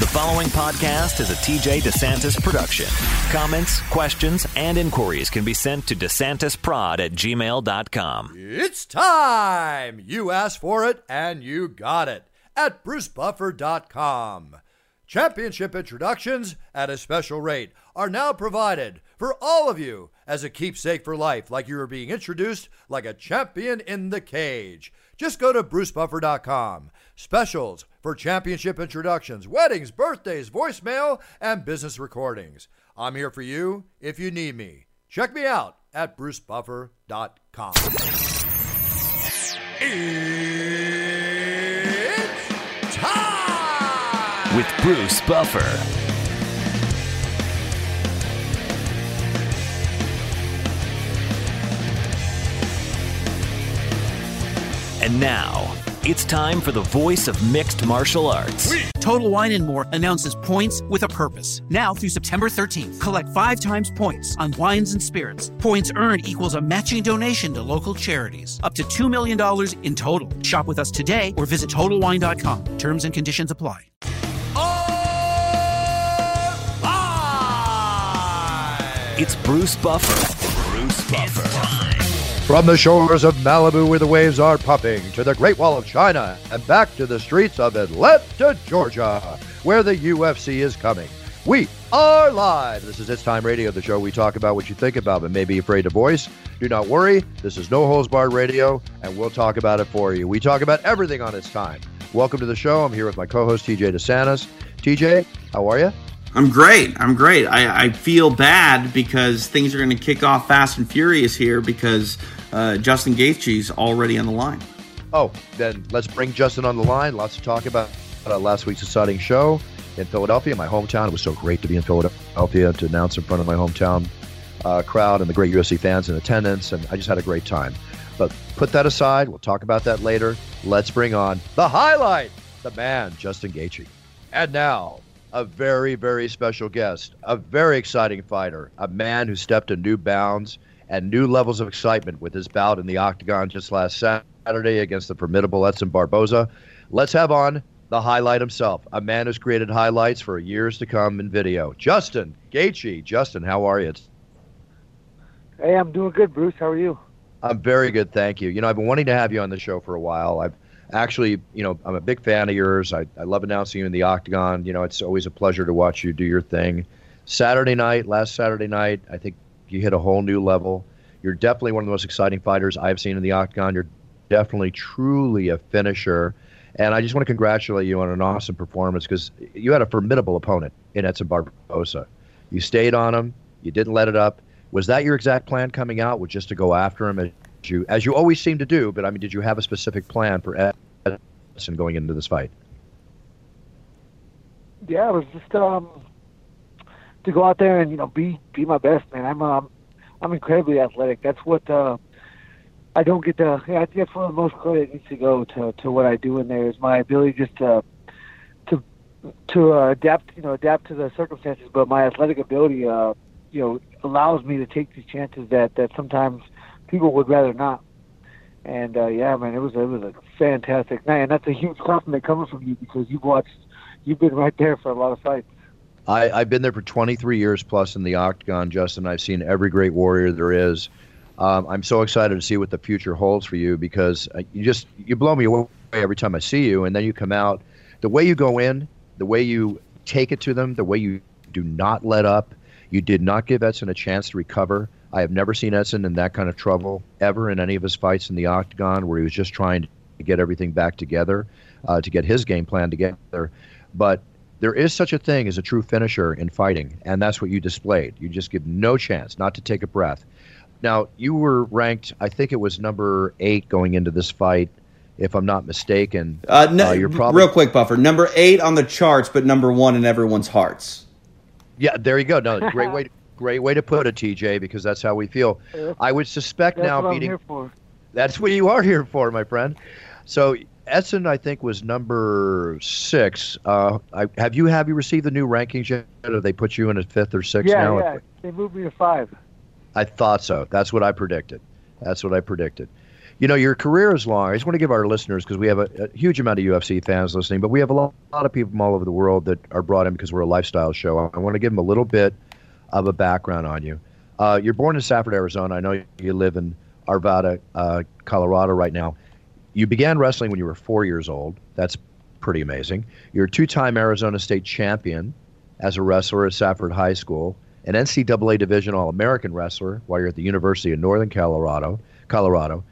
The following podcast is a TJ DeSantis production. Comments, questions, and inquiries can be sent to DeSantisProd at gmail.com. It's time! You asked for it and you got it at BruceBuffer.com. Championship introductions at a special rate are now provided for all of you as a keepsake for life, like you are being introduced like a champion in the cage. Just go to BruceBuffer.com. Specials for championship introductions, weddings, birthdays, voicemail, and business recordings. I'm here for you if you need me. Check me out at BruceBuffer.com. It's time! With Bruce Buffer. And now, it's time for the voice of mixed martial arts. Total Wine and More announces points with a purpose. Now through September 13th, collect five times points on wines and spirits. Points earned equals a matching donation to local charities. Up to $2 million in total. Shop with us today or visit TotalWine.com. Terms and conditions apply. It's Bruce Buffer. Bruce Buffer. From the shores of Malibu where the waves are pumping to the Great Wall of China and back to the streets of Atlanta, Georgia, where the UFC is coming. We are live. This is It's Time Radio, the show we talk about what you think about but may be afraid to voice. Do not worry. This is No Holds Barred Radio, and we'll talk about it for you. We talk about everything on It's Time. Welcome to the show. I'm here with my co-host TJ DeSantis. TJ, how are you? I'm great. I'm great. I, I feel bad because things are going to kick off fast and furious here because uh, Justin Gaethje's already on the line. Oh, then let's bring Justin on the line. Lots to talk about. Uh, last week's exciting show in Philadelphia, my hometown. It was so great to be in Philadelphia to announce in front of my hometown uh, crowd and the great UFC fans in attendance, and I just had a great time. But put that aside. We'll talk about that later. Let's bring on the highlight, the man, Justin Gaethje. And now, a very, very special guest, a very exciting fighter, a man who stepped to new bounds and new levels of excitement with his bout in the octagon just last Saturday against the formidable Edson Barboza. Let's have on the highlight himself, a man who's created highlights for years to come in video. Justin Gaethje. Justin, how are you? Hey, I'm doing good, Bruce. How are you? I'm very good, thank you. You know, I've been wanting to have you on the show for a while. I've actually, you know, I'm a big fan of yours. I, I love announcing you in the octagon. You know, it's always a pleasure to watch you do your thing. Saturday night, last Saturday night, I think you hit a whole new level. You're definitely one of the most exciting fighters I've seen in the octagon. You're definitely, truly a finisher. And I just want to congratulate you on an awesome performance because you had a formidable opponent in Edson Barboza. You stayed on him. You didn't let it up. Was that your exact plan coming out? Was just to go after him as you as you always seem to do? But I mean, did you have a specific plan for Edson going into this fight? Yeah, it was just um to go out there and you know be be my best, man. I'm um I'm incredibly athletic. That's what uh I don't get to. Yeah, I think that's one of the most credit needs to go to to what I do in there is my ability just to to to uh, adapt, you know, adapt to the circumstances. But my athletic ability, uh, you know, allows me to take these chances that that sometimes people would rather not. And uh, yeah, man, it was it was a fantastic night, and that's a huge compliment coming from you because you've watched, you've been right there for a lot of fights. I, I've been there for 23 years plus in the octagon, Justin. I've seen every great warrior there is. Um, I'm so excited to see what the future holds for you because uh, you just you blow me away every time I see you, and then you come out. The way you go in, the way you take it to them, the way you do not let up. You did not give Edson a chance to recover. I have never seen Edson in that kind of trouble ever in any of his fights in the octagon, where he was just trying to get everything back together, uh, to get his game plan together. But there is such a thing as a true finisher in fighting, and that's what you displayed. You just give no chance not to take a breath. Now, you were ranked, I think it was number eight going into this fight, if I'm not mistaken. Uh, no, uh, you're probably real quick, Buffer. Number eight on the charts, but number one in everyone's hearts. Yeah, there you go. No, great way, to, great way to put it, TJ, because that's how we feel. I would suspect that's now what beating. I'm here for. That's what you are here for, my friend. So Edson, I think, was number six. Uh, I, have you have you received the new rankings yet? Or they put you in at fifth or sixth yeah, now? yeah, they moved me to five. I thought so. That's what I predicted. That's what I predicted. You know, your career is long. I just want to give our listeners, because we have a, a, huge amount of UFC fans listening, but we have a lot, a lot, of people from all over the world that are brought in because we're a lifestyle show. I want to give them a little bit of a background on you. Uh, you're born in Safford, Arizona. I know you live in Arvada, uh, Colorado right now. You began wrestling when you were four years old. That's pretty amazing. You're a two time Arizona State champion as a wrestler at Safford High School, an NCAA Division All American wrestler while you're at the University of Northern Colorado. Colorado.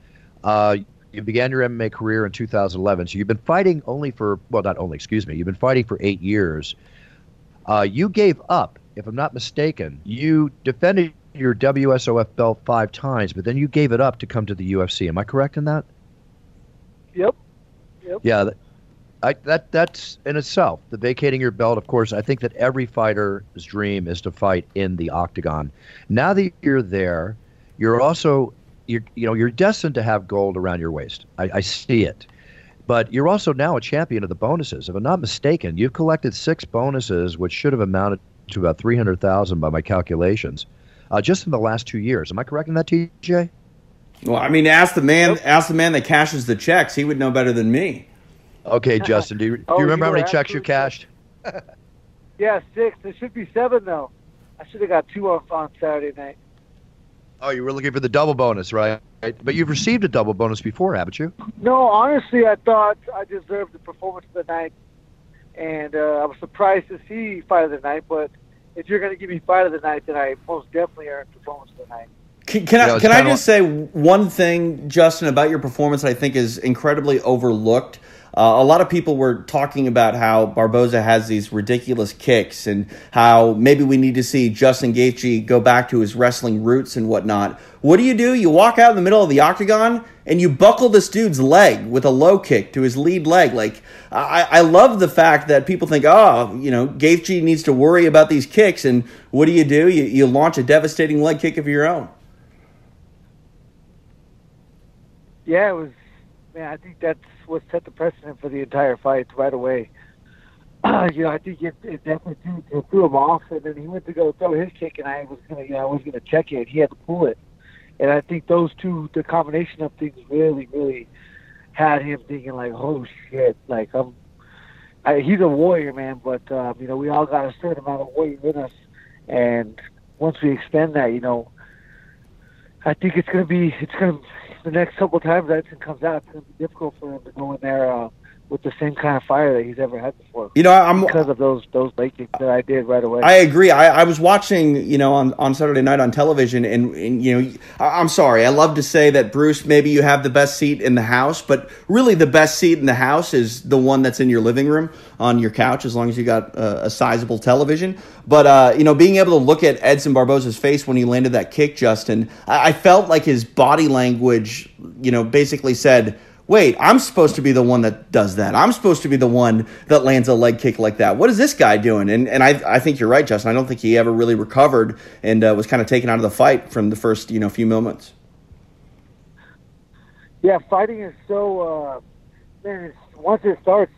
Uh, you began your MMA career in 2011, so you've been fighting only for, well, not only, excuse me, you've been fighting for eight years. Uh, you gave up, if I'm not mistaken. You defended your WSOF belt five times, but then you gave it up to come to the UFC. Am I correct in that? Yep. Yep. Yeah. I, that that's in itself the vacating your belt. Of course, I think that every fighter's dream is to fight in the octagon. Now that you're there, you're also you're you know you're destined to have gold around your waist. I, I see it, but you're also now a champion of the bonuses. If I'm not mistaken, you've collected six bonuses, which should have amounted to about three hundred thousand by my calculations, uh, just in the last two years. Am I correct in that, TJ? Well, I mean, ask the man. Ask the man that cashes the checks. He would know better than me. Okay, Justin. Do you, do Oh, you remember you how many checks you cashed? Yeah, six. There should be seven though. I should have got two off on Saturday night. Oh, you were looking for the double bonus, right? But you've received a double bonus before, haven't you? No, honestly, I thought I deserved the performance of the night, and uh, I was surprised to see fight of the night. But if you're going to give me fight of the night, then I most definitely earned performance of the night. Can, can You know, I can I just say one thing, Justin, about your performance that I think is incredibly overlooked. Uh, a lot of people were talking about how Barboza has these ridiculous kicks and how maybe we need to see Justin Gaethje go back to his wrestling roots and whatnot. What do you do? You walk out in the middle of the octagon and you buckle this dude's leg with a low kick to his lead leg. Like I, I love the fact that people think, oh, you know, Gaethje needs to worry about these kicks, and what do you do? You, you launch a devastating leg kick of your own. Yeah, it was. Man, I think that's what set the precedent for the entire fight right away. you know, I think it, it definitely threw, it threw him off, and then he went to go throw his kick, and I was gonna, you know, I was gonna check it. He had to pull it, and I think those two, the combination of things, really, really had him thinking like, "Oh shit!" Like I'm, I, he's a warrior, man. But um, you know, we all got a certain amount of warrior in us, and once we extend that, you know, I think it's gonna be, it's gonna the next couple times Edson comes out, it's going to be difficult for him to go in there uh, with the same kind of fire that he's ever had before. You know, I'm because of those those leg kicks that I did right away. I agree. I, I was watching, you know, on, on Saturday night on television, and, and you know, I, I'm sorry. I love to say that Bruce, maybe you have the best seat in the house, but really the best seat in the house is the one that's in your living room on your couch, as long as you got a, a sizable television. But uh, you know, being able to look at Edson Barboza's face when he landed that kick, Justin, I, I felt like his body language, you know, basically said wait, I'm supposed to be the one that does that. I'm supposed to be the one that lands a leg kick like that. What is this guy doing? And and I I think you're right, Justin. I don't think he ever really recovered and uh, was kind of taken out of the fight from the first you know few moments. Yeah, fighting is so uh, man. Once it starts,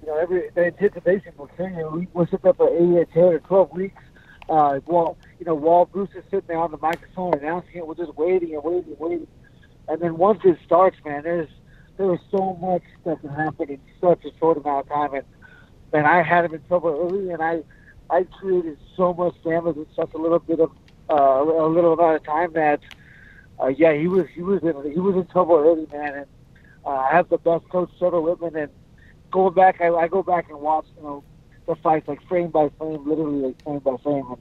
you know, every the anticipation will continue. We we're sitting up for eight, ten, or twelve weeks. Uh, while you know, while Bruce is sitting there on the microphone announcing it, we're just waiting and waiting and waiting And then once it starts, man, there's there's so much that can happen in such a short amount of time. And man, I had him in trouble early, and I I created so much damage in such a little bit of uh, a little amount of time that uh, yeah, he was he was in he was in trouble early, man. And uh, I have the best coach, Trevor Wittman, and going back, I, I go back and watch you know the fights like frame by frame, literally like frame by frame. And,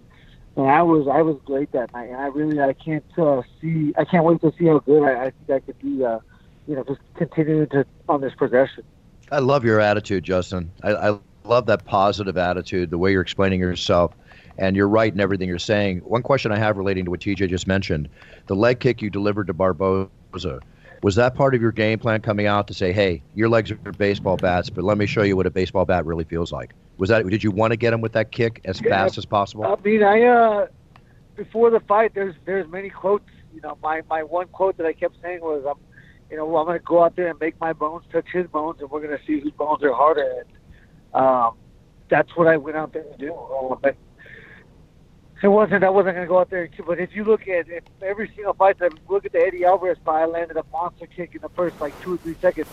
and I was I was great that night, and I really I can't uh, see I can't wait to see how good I, I think I could be. Uh, you know, just continuing to on this progression. I love your attitude, Justin. I, I love that positive attitude, the way you're explaining yourself. And you're right in everything you're saying. One question I have relating to what TJ just mentioned the leg kick you delivered to Barboza. Was that part of your game plan coming out to say, hey, your legs are baseball bats, but let me show you what a baseball bat really feels like? Was that did you want to get him with that kick as Yeah, fast as possible? I mean, I uh, before the fight, there's there's many quotes. You know, my my one quote that I kept saying was, "I'm, you know, I'm going to go out there and make my bones touch his bones, and we're going to see whose bones are harder." And um, that's what I went out there to do. Um, but it wasn't. I wasn't going to go out there. But if you look at if every single fight, that look at the Eddie Alvarez fight, I landed a monster kick in the first like two or three seconds.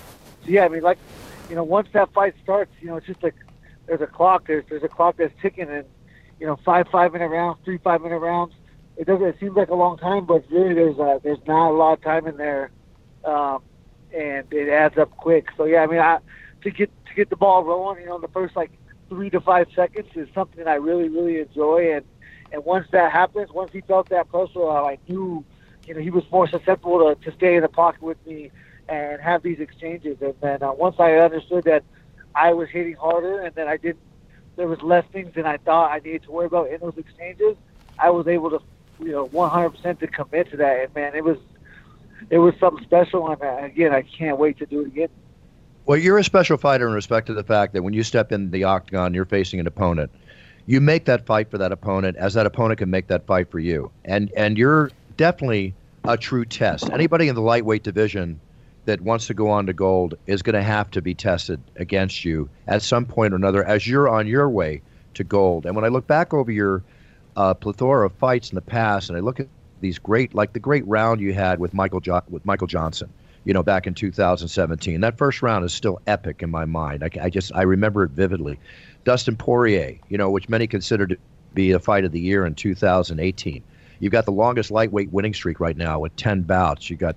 So yeah, I mean, like, you know, once that fight starts, you know, it's just like there's a clock. There's there's a clock that's ticking, and you know, five five minute rounds, three five minute rounds. It doesn't. It seems like a long time, but really, there's uh, there's not a lot of time in there, um, and it adds up quick. So yeah, I mean, I to get to get the ball rolling, you know, in the first like three to five seconds is something that I really really enjoy, and and once that happens, once he felt that pressure, I knew, you know, he was more susceptible to, to stay in the pocket with me and have these exchanges. And then uh, once I understood that I was hitting harder, and then I didn't, there was less things than I thought I needed to worry about in those exchanges. I was able to, you know, 100% to commit to that. And man, it was, it was something special. And again, I can't wait to do it again. Well, you're a special fighter in respect to the fact that when you step in the octagon, you're facing an opponent. You make that fight for that opponent as that opponent can make that fight for you. And and you're definitely a true test. Anybody in the lightweight division that wants to go on to gold is going to have to be tested against you at some point or another as you're on your way to gold. And when I look back over your uh, plethora of fights in the past, and I look at these great, like the great round you had with Michael jo- with Michael Johnson, you know, back in 2017. That first round is still epic in my mind. I, I just I remember it vividly. Dustin Poirier, you know, which many consider to be a fight of the year in 2018. You've got the longest lightweight winning streak right now with 10 bouts. You got,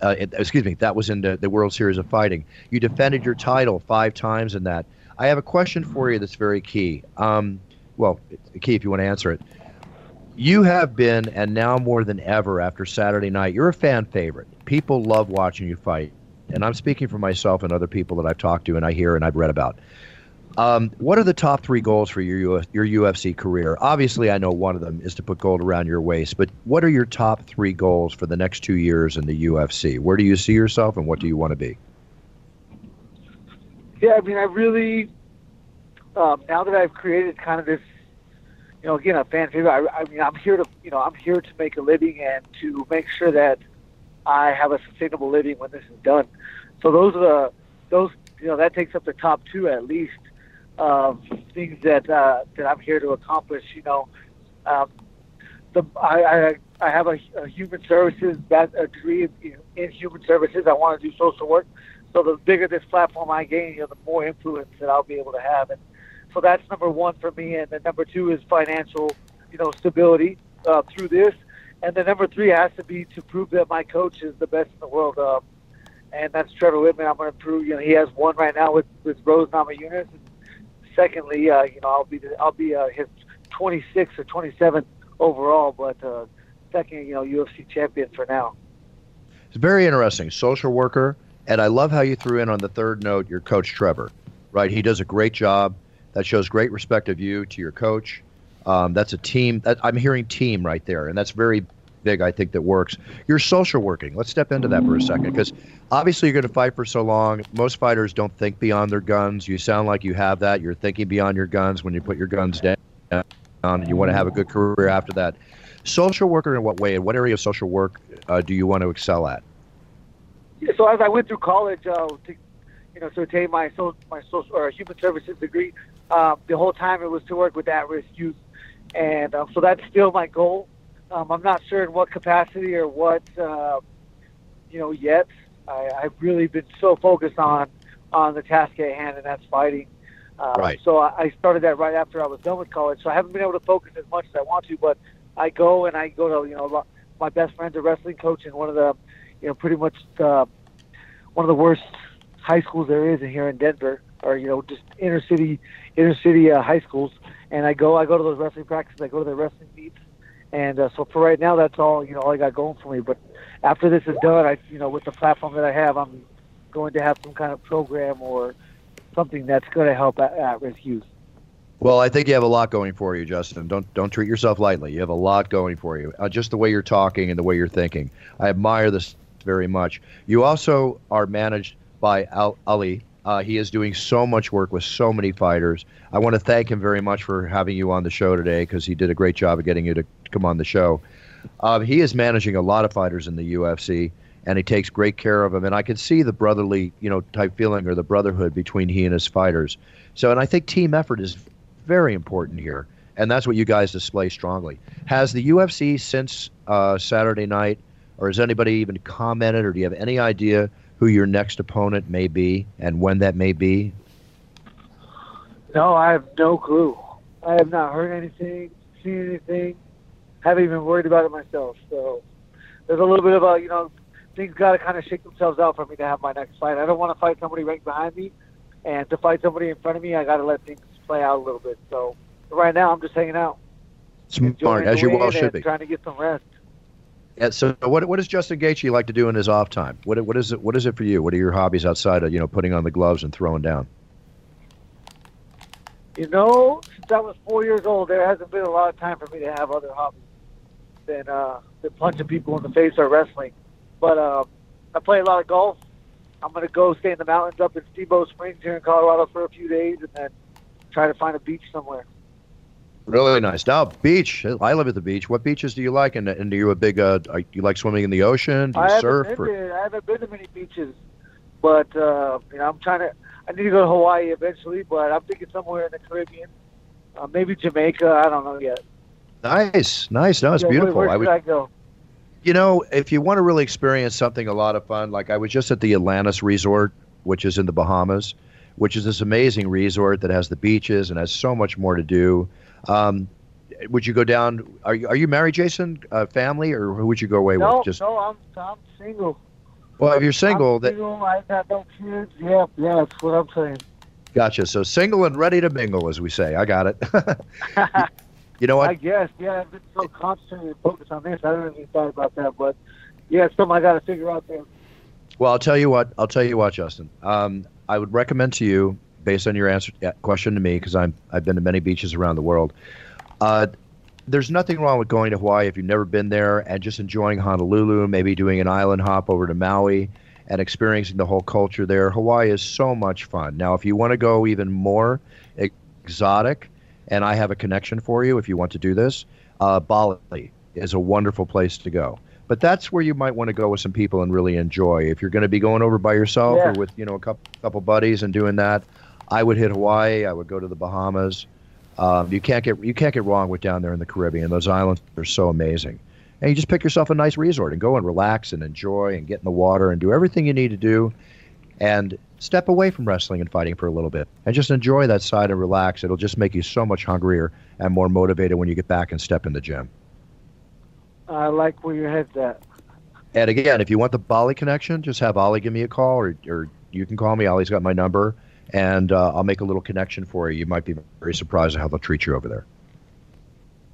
uh, excuse me, that was in the, the World Series of Fighting. You defended your title five times in that. I have a question for you that's very key. Um, well, key if you want to answer it. You have been, and now more than ever after Saturday night, you're a fan favorite. People love watching you fight. And I'm speaking for myself and other people that I've talked to and I hear and I've read about. Um, what are the top three goals for your Uf- your UFC career? Obviously, I know one of them is to put gold around your waist, but what are your top three goals for the next two years in the UFC? Where do you see yourself, and what do you want to be? Yeah, I mean, I really, um, now that I've created kind of this, you know, again, a fan favorite, I, I mean, I'm here to, you know, I'm here to make a living and to make sure that I have a sustainable living when this is done. So those are the, those, you know, that takes up the top two at least of things that uh, that I'm here to accomplish. You know, um, the I, I I have a, a human services back, a degree in, in human services. I want to do social work. So the bigger this platform I gain, you know, the more influence that I'll be able to have. And so that's number one for me. And then number two is financial, you know, stability uh, through this. And then number three has to be to prove that my coach is the best in the world. Um, and that's Trevor Wittman. I'm going to prove, you know, he has one right now with with Rose Namajunas. Secondly, uh, you know, I'll be the, I'll be uh, his 26th or 27th overall, but uh, second, you know, UFC champion for now. It's very interesting. Social worker, and I love how you threw in on the third note your coach Trevor. Right, he does a great job. That shows great respect of you to your coach. Um, that's a team. That, I'm hearing team right there, and that's very big. I think that works. You're social working. Let's step into that for a second, because obviously you're going to fight for so long. Most fighters don't think beyond their guns. You sound like you have that. You're thinking beyond your guns when you put your guns down, and you want to have a good career after that. Social worker in what way? In what area of social work uh, do you want to excel at? Yeah, so as I went through college uh, to, you know, to attain my so, my social or human services degree, um, the whole time it was to work with at-risk youth, and um, so that's still my goal. Um, I'm not sure in what capacity or what, uh, you know, yet. I, I've really been so focused on on the task at hand, and that's fighting. Uh, Right. So I, I started that right after I was done with college. So I haven't been able to focus as much as I want to, but I go and I go to you know my best friend's a wrestling coach in one of the you know pretty much the, one of the worst high schools there is in here in Denver, or you know just inner city inner city uh, high schools. And I go I go to those wrestling practices. I go to the wrestling meets. And uh, so for right now, that's all you know. All I got going for me. But after this is done, I you know with the platform that I have, I'm going to have some kind of program or something that's going to help at, at-risk youth. Well, I think you have a lot going for you, Justin. Don't don't treat yourself lightly. You have a lot going for you. Uh, just the way you're talking and the way you're thinking, I admire this very much. You also are managed by Al- Ali. Uh, he is doing so much work with so many fighters. I want to thank him very much for having you on the show today because he did a great job of getting you to come on the show. Um, he is managing a lot of fighters in the UFC, and he takes great care of them. And I can see the brotherly, you know, type feeling or the brotherhood between he and his fighters. So, and I think team effort is very important here, and that's what you guys display strongly. Has the UFC since uh, Saturday night, or has anybody even commented, or do you have any idea who your next opponent may be and when that may be? No, I have no clue. I have not heard anything, seen anything. Haven't even worried about it myself. So there's a little bit of a you know things got to kind of shake themselves out for me to have my next fight. I don't want to fight somebody right behind me, and to fight somebody in front of me, I got to let things play out a little bit. So right now, I'm just hanging out. Smart, as you well win should be. Trying to get some rest. Yeah, so what what does Justin Gaethje like to do in his off time? What what is it what is it for you? What are your hobbies outside of you know putting on the gloves and throwing down? You know, since I was four years old, there hasn't been a lot of time for me to have other hobbies than uh, than punching people in the face or wrestling. But uh, I play a lot of golf. I'm gonna go stay in the mountains up in Steamboat Springs here in Colorado for a few days, and then try to find a beach somewhere. Really nice. Now, beach. I live at the beach. What beaches do you like? And, and are you a big? Uh, you like swimming in the ocean? Do you I haven't surf? been Or, to, I haven't been to many beaches, but uh, you know, I'm trying to. I need to go to Hawaii eventually, but I'm thinking somewhere in the Caribbean, uh, maybe Jamaica. I don't know yet. nice, nice. No, it's Yeah, where- beautiful. Where, I should would. I go? You know, if you want to really experience something a lot of fun, like I was just at the Atlantis Resort, which is in the Bahamas, which is this amazing resort that has the beaches and has so much more to do. Um, would you go down? Are you are you married, Jason? Uh, family, or who would you go away No, with? Just no, I'm I'm single. well, if you're single, I'm that single. I got no kids. Yeah, yeah, that's what I'm saying. gotcha. So single and ready to mingle, as we say. I got it. you know what? I guess. Yeah, I've been so concentrated and focused on this. I haven't even thought about that, but yeah, it's something I got to figure out there. Well, I'll tell you what. I'll tell you what, Justin. Um, I would recommend to you, based on your answer question to me, because I'm I've been to many beaches around the world. Uh, there's nothing wrong with going to Hawaii if you've never been there and just enjoying Honolulu, maybe doing an island hop over to Maui and experiencing the whole culture there. Hawaii is so much fun. Now, if you want to go even more exotic, and I have a connection for you if you want to do this, uh, Bali is a wonderful place to go. But that's where you might want to go with some people and really enjoy. If you're going to be going over by yourself Yeah. or with you know a couple couple buddies and doing that, I would hit Hawaii. I would go to the Bahamas. Um, you can't get you can't get wrong with down there in the Caribbean. Those islands are so amazing. And you just pick yourself a nice resort and go and relax and enjoy and get in the water and do everything you need to do, and step away from wrestling and fighting for a little bit and just enjoy that side and relax. It'll just make you so much hungrier and more motivated when you get back and step in the gym. I like where your head's at. And again, if you want the Bali connection, just have Ali give me a call, or, or you can call me. Ali's got my number, and uh, I'll make a little connection for you. You might be very surprised at how they'll treat you over there.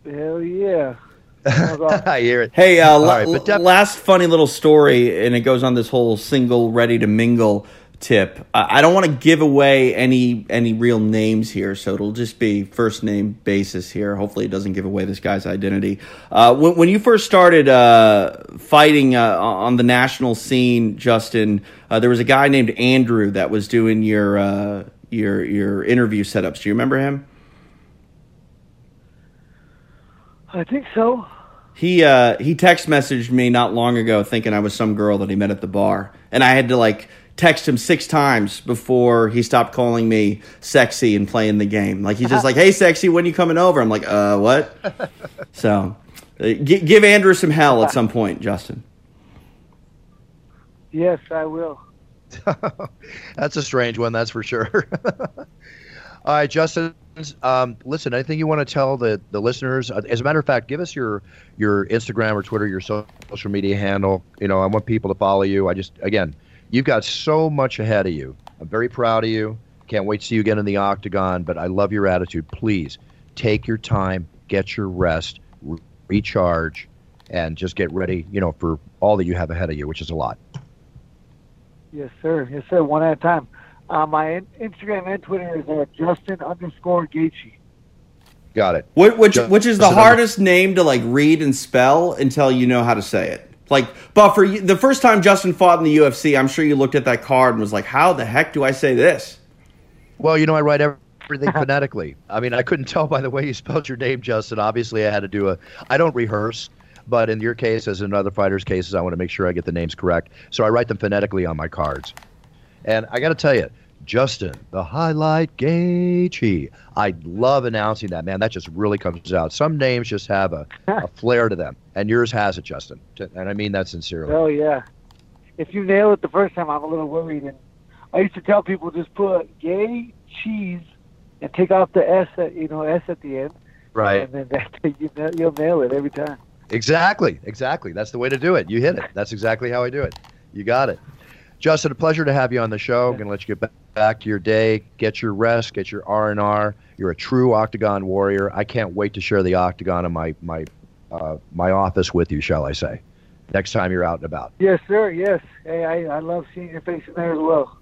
Hell yeah. I hear it. Hey, uh, All la- right, but def- last funny little story, and it goes on this whole single, ready to mingle tip. I don't want to give away any any real names here, so it'll just be first name basis here. Hopefully, it doesn't give away this guy's identity. Uh, when, when you first started uh, fighting uh, on the national scene, Justin, uh, there was a guy named Andrew that was doing your uh, your your interview setups. Do you remember him? I think so. He uh, he text messaged me not long ago, thinking I was some girl that he met at the bar, and I had to like text him six times before he stopped calling me sexy and playing the game. Like he's just like, "Hey, sexy, when you coming over?" I'm like, "Uh, what?" so, uh, gi- give Andrew some hell at some point, Justin. Yes, I will. that's a strange one, that's for sure. All right, Justin. Um, listen, anything you want to tell the, the listeners? Uh, as a matter of fact, give us your your Instagram or Twitter, your social media handle. You know, I want people to follow you. I just, again, you've got so much ahead of you. I'm very proud of you. Can't wait to see you again in the octagon. But I love your attitude. Please take your time, get your rest, re- recharge, and just get ready. You know, for all that you have ahead of you, which is a lot. Yes, sir. Yes, sir. One at a time. Uh, my in- Instagram and Twitter is uh, Justin underscore Gaethje. Got it. Which which, which is the hardest name to like read and spell until you know how to say it. Like Buffer, you- the first time Justin fought in the UFC, I'm sure you looked at that card and was like, "How the heck do I say this?" Well, you know, I write everything phonetically. I mean, I couldn't tell by the way you spelled your name, Justin. Obviously, I had to do a. I don't rehearse, but in your case, as in other fighters' cases, I want to make sure I get the names correct. So I write them phonetically on my cards. And I got to tell you, Justin, the highlight Gaethje. I love announcing that, man. That just really comes out. Some names just have a, a flair to them, and yours has it, Justin. And I mean that sincerely. Oh yeah. If you nail it the first time, I'm a little worried. And I used to tell people just put gay cheese and take off the s at you know s at the end, Right. and then that, you, na- you'll nail it every time. Exactly, exactly. That's the way to do it. You hit it. That's exactly how I do it. You got it. Justin, a pleasure to have you on the show. I'm going to let you get ba- back to your day, get your rest, get your R and R. You're a true octagon warrior. I can't wait to share the octagon in my my uh, my office with you. Shall I say? Next time you're out and about. Yes, sir. Yes. Hey, I, I love seeing your face in there as well.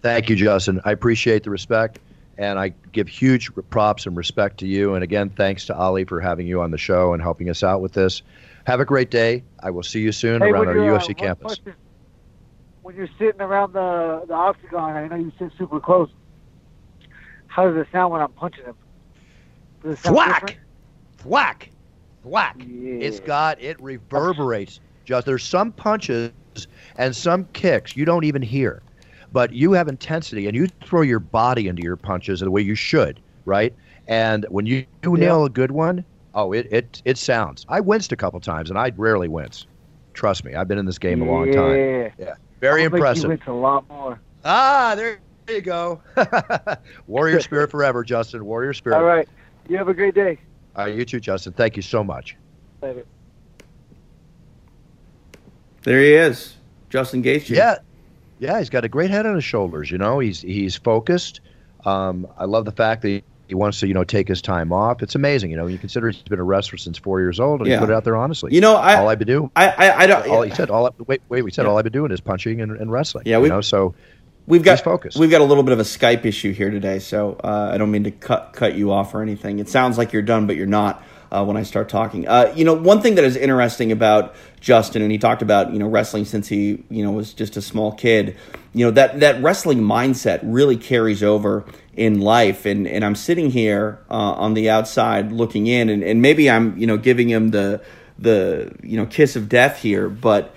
Thank you, Justin. I appreciate the respect, and I give huge props and respect to you. And again, thanks to Ali for having you on the show and helping us out with this. Have a great day. I will see you soon Hey, around our uh, UFC one campus. When you're sitting around the the octagon, I know you sit super close. How does it sound when I'm punching him? Does it sound Thwack! Thwack! Thwack! It's got it reverberates. Just there's some punches and some kicks you don't even hear, but you have intensity and you throw your body into your punches the way you should, right? And when you, you nail a good one, oh, it it it sounds. I winced a couple times, and I rarely wince. Trust me, I've been in this game a long time. Yeah. Yeah, very I'll impressive. You wince a lot more. Ah, there you go. Warrior spirit forever, Justin. Warrior spirit. All right. You have a great day. All right, you too, Justin. Thank you so much. Later. There he is, Justin Gaethje. Yeah, yeah, he's got a great head on his shoulders. You know, he's he's focused. Um, I love the fact that he, wants to, you know, take his time off. It's amazing. You know, you consider he's been a wrestler since four years old, and Yeah. he put it out there honestly. You know, I- all I've been doing. I I, I don't. All he said, all I, wait, wait, we said all I've been doing is punching and, and wrestling. Yeah, you we- know, so We've got he's focused. We've got a little bit of a Skype issue here today, so uh, I don't mean to cut cut you off or anything. It sounds like you're done, but you're not. Uh, when I start talking, uh, you know, one thing that is interesting about Justin, and he talked about you know wrestling since he you know was just a small kid. You know that that wrestling mindset really carries over in life, and and I'm sitting here uh, on the outside looking in, and, and maybe I'm you know giving him the the you know kiss of death here, but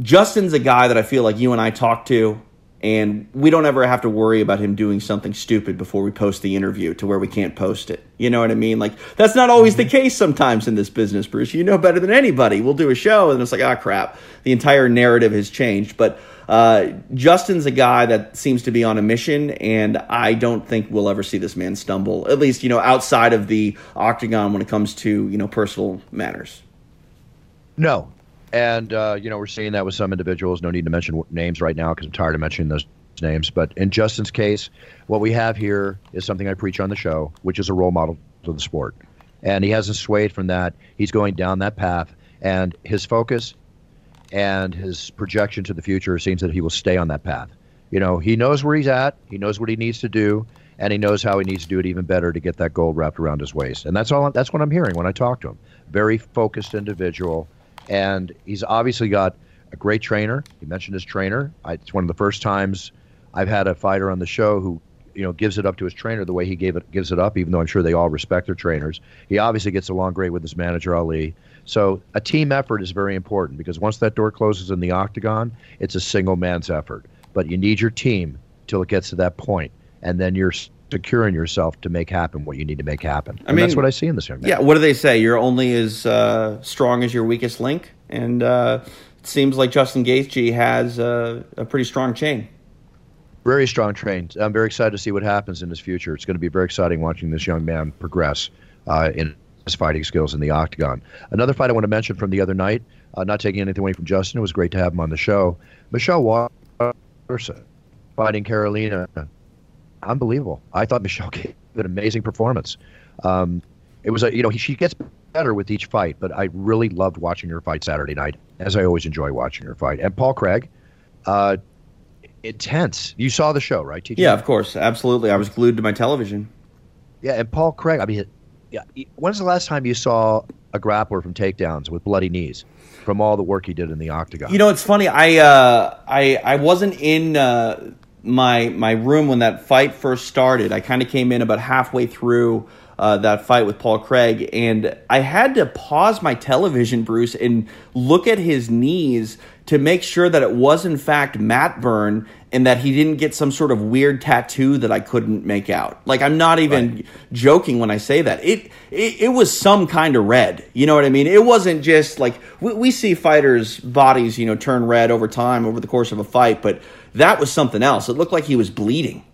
Justin's a guy that I feel like you and I talk to, and we don't ever have to worry about him doing something stupid before we post the interview to where we can't post it. You know what I mean? Like, that's not always the case sometimes in this business, Bruce. You know better than anybody. We'll do a show, and it's like, ah, crap. The entire narrative has changed. But uh, Justin's a guy that seems to be on a mission, and I don't think we'll ever see this man stumble, at least, you know, outside of the octagon when it comes to, you know, personal matters. No. And, uh, you know, we're seeing that with some individuals. No need to mention names right now because I'm tired of mentioning those names. But in Justin's case, what we have here is something I preach on the show, which is a role model to the sport. And he hasn't swayed from that. He's going down that path. And his focus and his projection to the future seems that he will stay on that path. You know, he knows where he's at, he knows what he needs to do, and he knows how he needs to do it even better to get that gold wrapped around his waist. And that's all. That's what I'm hearing when I talk to him. Very focused individual, and he's obviously got a great trainer. He mentioned his trainer. I, it's one of the first times I've had a fighter on the show who, you know, gives it up to his trainer the way he gave it gives it up. Even though I'm sure they all respect their trainers, he obviously gets along great with his manager Ali. So a team effort is very important because once that door closes in the octagon, it's a single man's effort. But you need your team till it gets to that point, and then you're securing yourself to make happen what you need to make happen. I and that's what I see in this young man. Yeah, what do they say? You're only as uh, strong as your weakest link, and uh, it seems like Justin Gaethje has a, a pretty strong chain. Very strong chain. I'm very excited to see what happens in his future. It's going to be very exciting watching this young man progress uh, in his fighting skills in the octagon. Another fight I want to mention from the other night, uh, not taking anything away from Justin, it was great to have him on the show. Michelle Waterson fighting Karolina. Unbelievable. I thought Michelle gave an amazing performance. Um, it was a, you know, he, she gets better with each fight, but I really loved watching her fight Saturday night, as I always enjoy watching her fight. And Paul Craig, uh, intense. You saw the show, right? TJ? Yeah, of course, absolutely. I was glued to my television. Yeah, and Paul Craig. I mean, yeah. When's the last time you saw a grappler from takedowns with bloody knees? From all the work he did in the octagon. You know, it's funny. I uh, I I wasn't in uh, my my room when that fight first started. I kind of came in about halfway through uh, that fight with Paul Craig, and I had to pause my television, Bruce, and look at his knees to make sure that it was in fact mat burn and that he didn't get some sort of weird tattoo that I couldn't make out. Like I'm not even right. joking when I say that. It, it, it was some kind of red. You know what I mean? It wasn't just like we, we see fighters' bodies, you know, turn red over time over the course of a fight, but that was something else. It looked like he was bleeding.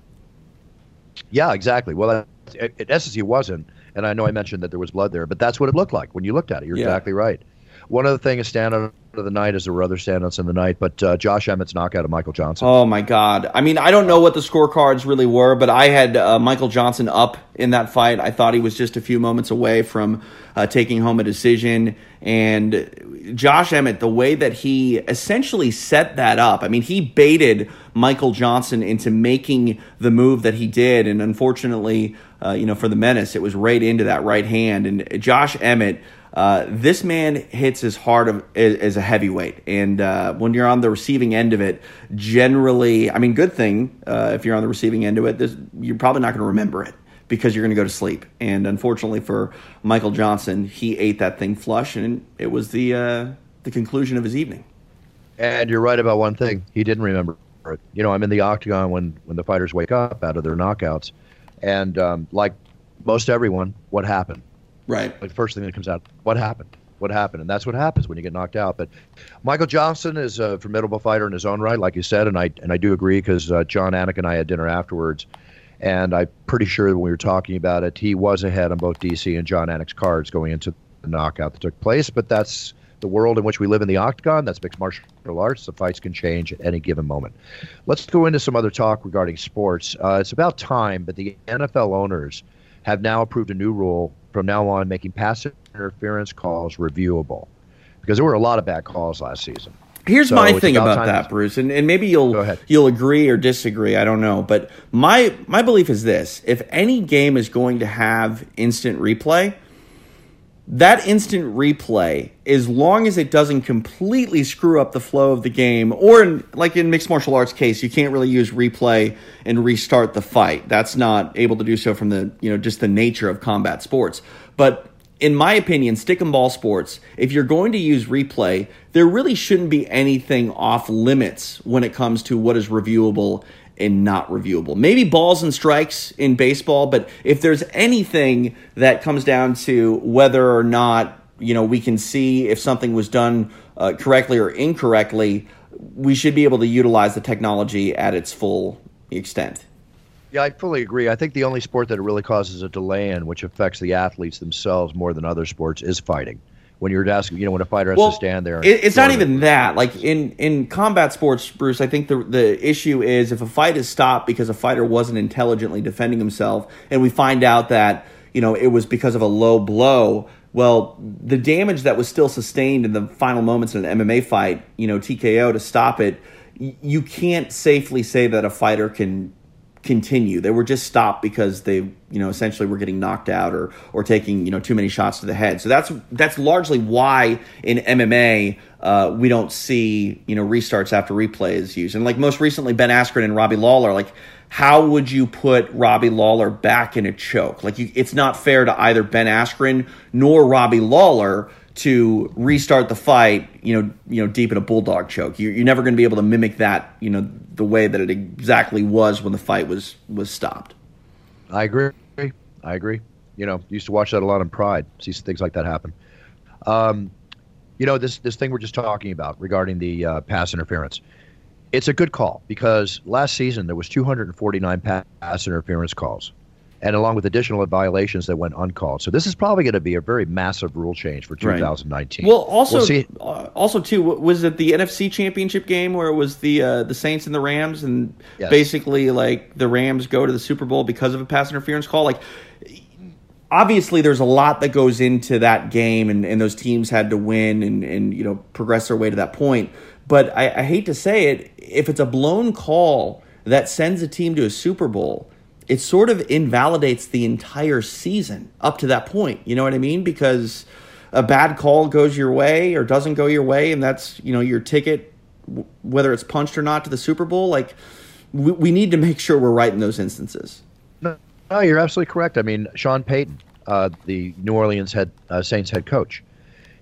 Yeah, exactly. Well, in essence, he wasn't. And I know I mentioned that there was blood there, but that's what it looked like when you looked at it. You're yeah. exactly right. One other thing is standout of the night, as there were other standouts in the night, but uh, Josh Emmett's knockout of Michael Johnson. Oh my God! I mean, I don't know what the scorecards really were, but I had uh, Michael Johnson up in that fight. I thought he was just a few moments away from uh, taking home a decision. And Josh Emmett, the way that he essentially set that up, I mean, he baited Michael Johnson into making the move that he did, and unfortunately, uh, you know, for the menace, it was right into that right hand. And Josh Emmett uh, this man hits as hard of, as, a heavyweight, and uh, when you're on the receiving end of it, generally, I mean, good thing uh, if you're on the receiving end of it, this, you're probably not going to remember it because you're going to go to sleep. And unfortunately for Michael Johnson, he ate that thing flush, and it was the uh, the conclusion of his evening. And you're right about one thing: he didn't remember it. You know, I'm in the octagon when when the fighters wake up out of their knockouts, and um, like most everyone, what happened? Right. Like first thing that comes out, what happened? What happened? And that's what happens when you get knocked out. But Michael Johnson is a formidable fighter in his own right, like you said, and I and I do agree because uh, Jon Anik and I had dinner afterwards, and I'm pretty sure when we were talking about it, he was ahead on both DC and Jon Anik's cards going into the knockout that took place. But that's the world in which we live in the octagon. That's mixed martial arts. The fights can change at any given moment. Let's go into some other talk regarding sports. Uh, it's about time, but the NFL owners have now approved a new rule from now on making pass interference calls reviewable because there were a lot of bad calls last season. Here's so my thing about, about that, Bruce, and, and maybe you'll you'll agree or disagree. I don't know, but my my belief is this: if any game is going to have instant replay, that instant replay, as long as it doesn't completely screw up the flow of the game, or in, like in mixed martial arts case, you can't really use replay and restart the fight. That's not able to do so from the you know just the nature of combat sports. But in my opinion, stick and ball sports, if you're going to use replay, there really shouldn't be anything off limits when it comes to what is reviewable and not reviewable. Maybe balls and strikes in baseball, but if there's anything that comes down to whether or not you know we can see if something was done uh, correctly or incorrectly, we should be able to utilize the technology at its full extent. Yeah, I fully agree. I think the only sport that it really causes a delay in, which affects the athletes themselves more than other sports, is fighting when you're asking, you know, when a fighter has well, to stand there. It, it's not even that. Like in in combat sports, Bruce, I think the the issue is if a fight is stopped because a fighter wasn't intelligently defending himself, and we find out that you know it was because of a low blow. Well, the damage that was still sustained in the final moments in an MMA fight, you know, TKO to stop it, you can't safely say that a fighter can continue. They were just stopped because they, you know, essentially were getting knocked out or or taking, you know, too many shots to the head. So that's that's largely why in MMA uh, we don't see, you know, restarts after replays used. And like most recently, Ben Askren and Robbie Lawler, like how would you put Robbie Lawler back in a choke? Like you, it's not fair to either Ben Askren nor Robbie Lawler to restart the fight, you know, you know, deep in a bulldog choke. You're, you're never going to be able to mimic that, you know, the way that it exactly was when the fight was was stopped. I agree. I agree. You know, used to watch that a lot in Pride. See things like that happen. Um, You know this this thing we're just talking about regarding the uh, pass interference. It's a good call because last season there was 249 pass interference calls and along with additional violations that went uncalled. So this is probably going to be a very massive rule change for 2019. Right. Well, also, we'll. Uh, also too, was it the NFC Championship game where it was the uh, the Saints and the Rams, and yes. basically like the Rams go to the Super Bowl because of a pass interference call? Like, obviously, there's a lot that goes into that game, and, and those teams had to win and and you know progress their way to that point. But I, I hate to say it, if it's a blown call that sends a team to a Super Bowl it sort of invalidates the entire season up to that point. You know what I mean? Because a bad call goes your way or doesn't go your way, and that's you know your ticket, whether it's punched or not, to the Super Bowl. Like we, we need to make sure we're right in those instances. No, no you're absolutely correct. I mean, Sean Payton, uh, the New Orleans head uh, Saints head coach,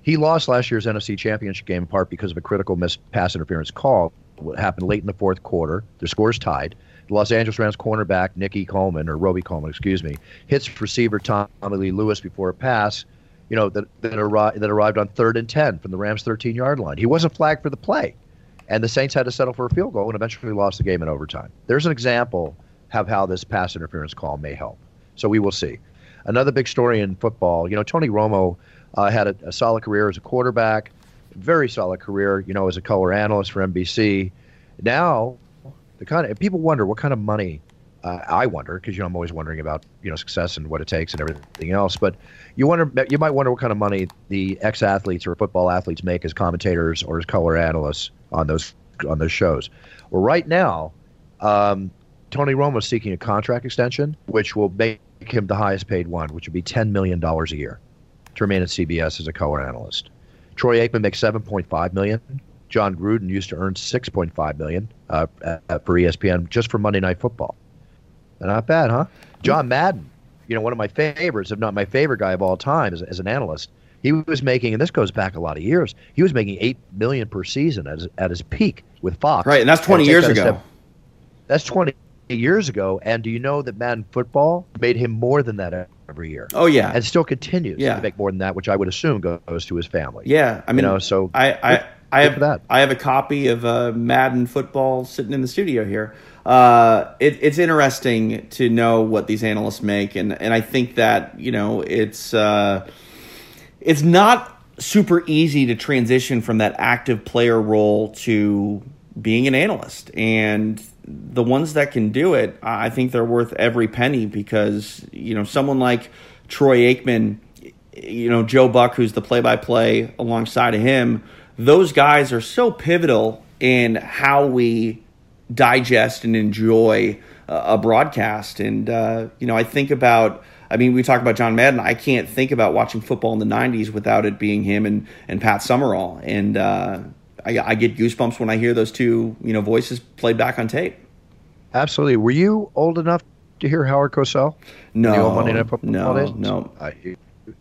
he lost last year's NFC Championship game in part because of a critical missed pass interference call. What happened late in the fourth quarter? Their scores tied. Los Angeles Rams cornerback Nicky Coleman or Robey-Coleman, excuse me, hits receiver Tommy Lee Lewis before a pass, you know, that that, arri- that arrived on third and ten from the Rams' 13-yard line. He wasn't flagged for the play, and the Saints had to settle for a field goal and eventually lost the game in overtime. There's an example of how this pass interference call may help. So we will see. Another big story in football, you know, Tony Romo uh, had a, a solid career as a quarterback, very solid career, you know, as a color analyst for NBC. Now the kind of people wonder what kind of money uh, I wonder because you know I'm always wondering about you know success and what it takes and everything else. But you wonder you might wonder what kind of money the ex athletes or football athletes make as commentators or as color analysts on those on those shows. Well, right now, um, Tony Romo is seeking a contract extension, which will make him the highest paid one, which would be ten million dollars a year to remain at CBS as a color analyst. Troy Aikman makes seven point five million. Jon Gruden used to earn 6.5 million uh, for ESPN just for Monday Night Football. Not bad, huh? John Madden, you know, one of my favorites, if not my favorite guy of all time as, as an analyst. He was making, and this goes back a lot of years. He was making eight million per season at his, at his peak with Fox. Right, and that's 20 years ago. Step, that's 20 years ago. And do you know that Madden football made him more than that every year? Oh yeah, and still continues yeah. to make more than that, which I would assume goes to his family. Yeah, I mean, you know, so I, I I have that. I have a copy of uh, Madden football sitting in the studio here. Uh, it, it's interesting to know what these analysts make, and and I think that you know it's uh, it's not super easy to transition from that active player role to being an analyst, and the ones that can do it, I think they're worth every penny because you know someone like Troy Aikman, you know Joe Buck, who's the play-by-play alongside of him those guys are so pivotal in how we digest and enjoy a broadcast. And, uh, you know, I think about, I mean, we talk about John Madden. I can't think about watching football in the 90s without it being him and, and Pat Summerall. And uh, I, I get goosebumps when I hear those two, you know, voices played back on tape. Absolutely. Were you old enough to hear Howard Cosell? No, no, no. I,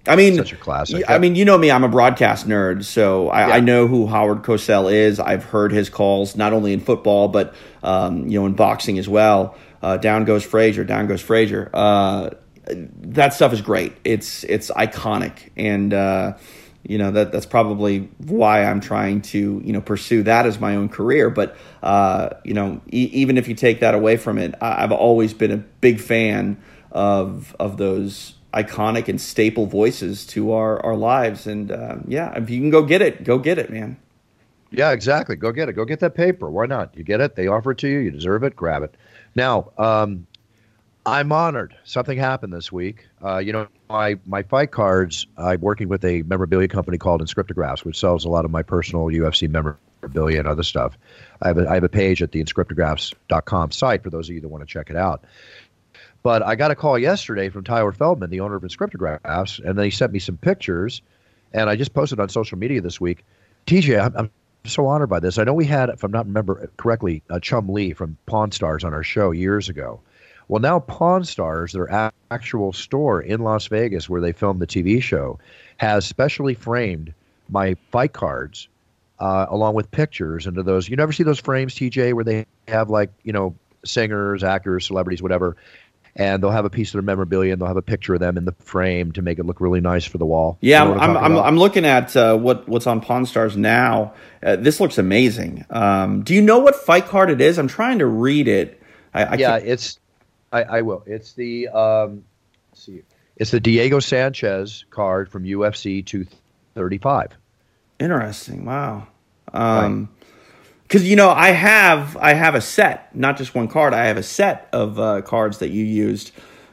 I mean, such a classic. I mean, you know me; I'm a broadcast nerd, so I, yeah. I, know who Howard Cosell is. I've heard his calls not only in football but um, you know in boxing as well. Uh, down goes Frazier. Down goes Frazier. Uh, that stuff is great. It's it's iconic, and uh, you know that that's probably why I'm trying to you know pursue that as my own career. But uh, you know, e- even if you take that away from it, I- I've always been a big fan of of those iconic and staple voices to our our lives. And uh, yeah, if you can go get it, go get it, man. Yeah, exactly. Go get it. Go get that paper. Why not? You get it. They offer it to you. You deserve it. Grab it. Now, um, I'm honored. Something happened this week. Uh, you know, my my fight cards. I'm working with a memorabilia company called Inscriptagraphs, which sells a lot of my personal UFC memorabilia and other stuff. I have a, I have a page at the inscriptagraphs.com site for those of you that want to check it out. But I got a call yesterday from Tyler Feldman, the owner of Inscriptagraphs, and then he sent me some pictures, and I just posted on social media this week. TJ, I'm, I'm so honored by this. I know we had, if I'm not remember correctly, uh, Chumlee from Pawn Stars on our show years ago. Well, now Pawn Stars, their a- actual store in Las Vegas where they filmed the TV show, has specially framed my fight cards uh, along with pictures into those. You never see those frames, TJ, where they have like you know singers, actors, celebrities, whatever, and they'll have a piece of their memorabilia and they'll have a picture of them in the frame to make it look really nice for the wall. Yeah, You know I'm, I'm, I'm. I'm looking at uh, what what's on Pawn Stars now. Uh, this looks amazing. Um, do you know what fight card it is? I'm trying to read it. I, I yeah, can't- it's. I, I will. It's the. Um, see. It's the Diego Sanchez card from UFC 235. Interesting. Wow. Um, because you know I have I have a set, not just one card. I have a set of uh, cards that you used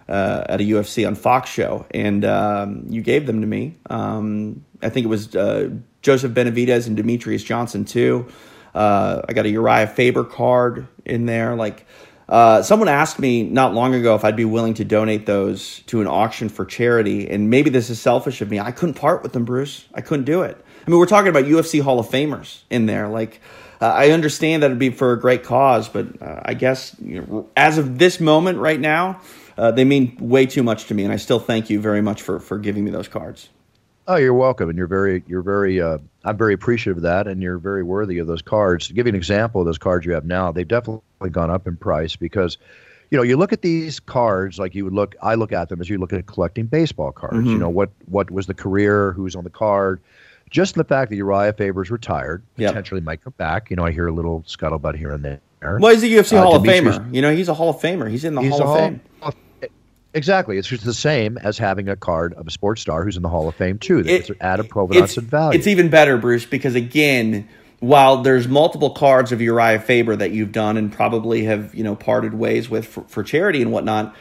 uh, at a UFC on Fox show, and um, you gave them to me. Um, I think it was uh, Joseph Benavidez and Demetrious Johnson too. Uh, I got a Uriah Faber card in there. Like uh, someone asked me not long ago if I'd be willing to donate those to an auction for charity, and maybe this is selfish of me. I couldn't part with them, Bruce. I couldn't do it. I mean, we're talking about UFC Hall of Famers in there. Like, uh, I understand that it'd be for a great cause, but uh, I guess you know, as of this moment right now, uh, they mean way too much to me, and I still thank you very much for for giving me those cards. Oh, you're welcome, and you're very, you're very. Uh, I'm very appreciative of that, and you're very worthy of those cards. To give you an example of those cards you have now, they've definitely gone up in price because, you know, you look at these cards like you would look. I look at them as you look at collecting baseball cards. Mhm. You know what what was the career, who's on the card. Just the fact that Uriah Faber's retired, Yep. potentially might come back. You know, I hear a little scuttlebutt here and there. Well, he's a UFC Uh, Hall Demetrious- of Famer. You know, he's a Hall of Famer. He's in the He's Hall a of Hall- Fame. Exactly. It's just the same as having a card of a sports star who's in the Hall of Fame too. It's It- added provenance it's, and value. It's even better, Bruce, because again, while there's multiple cards of Uriah Faber that you've done and probably have you know parted ways with for, for charity and whatnot,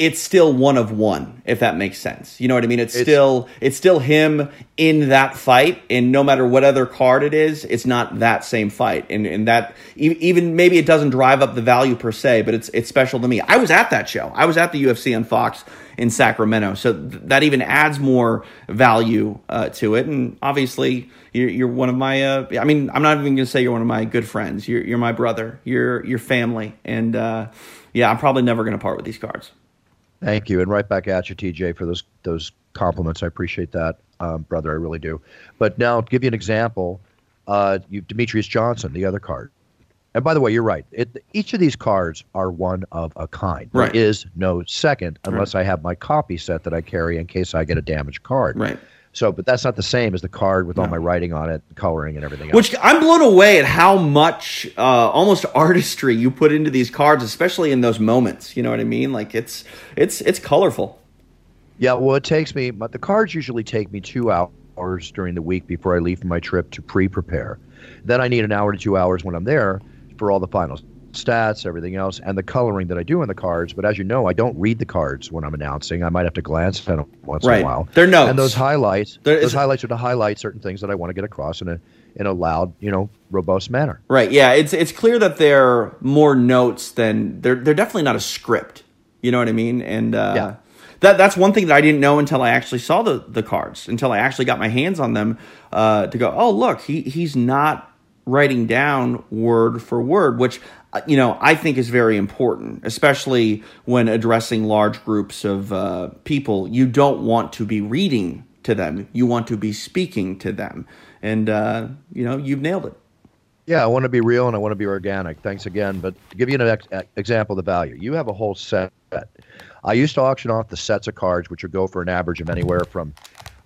it's still one of one, if that makes sense. You know what I mean? It's, It's- still it's still him in that fight, and no matter what other card it is, it's not that same fight, and and that even maybe it doesn't drive up the value per se, but it's it's special to me. I was at that show. I was at the UFC on Fox in Sacramento, so th- that even adds more value uh, to it. And obviously, you're, you're one of my. Uh, I mean, I'm not even going to say you're one of my good friends. You're you're my brother. You're your family, and uh, yeah, I'm probably never going to part with these cards. Thank you, and right back at you, TJ, for those those compliments. I appreciate that, um, brother. I really do. But now, to give you an example, uh, you Demetrious Johnson, the other card. And by the way, you're right. It, each of these cards are one of a kind. Right. There is no second unless I have my copy set that I carry in case I get a damaged card. Right. So, but that's not the same as the card with all my writing on it, coloring, and everything else. Which I'm blown away at how much uh, almost artistry you put into these cards, especially in those moments. You know what I mean? Like it's it's it's colorful. Yeah, well, it takes me, but the cards usually take me two hours during the week before I leave for my trip to pre prepare. Then I need an hour to two hours when I'm there for all the final stats, everything else, and the coloring that I do on the cards. But as you know, I don't read the cards when I'm announcing. I might have to glance at them once Right. in a while. They're notes. And those highlights, those highlights are to highlight certain things that I want to get across in a in a loud, you know, robust manner. Right. Yeah. It's it's clear that they're more notes than they're they're definitely not a script. You know what I mean? And uh, Yeah. that that's one thing that I didn't know until I actually saw the the cards, until I actually got my hands on them uh, to go. Oh, look, he he's not writing down word for word, which uh, you know I think is very important, especially when addressing large groups of uh, people. You don't want to be reading to them; you want to be speaking to them, and uh, you know you've nailed it. Yeah, I want to be real and I want to be organic. Thanks again. But to give you an ex- ex- example of the value, you have a whole set. I used to auction off the sets of cards, which would go for an average of anywhere from,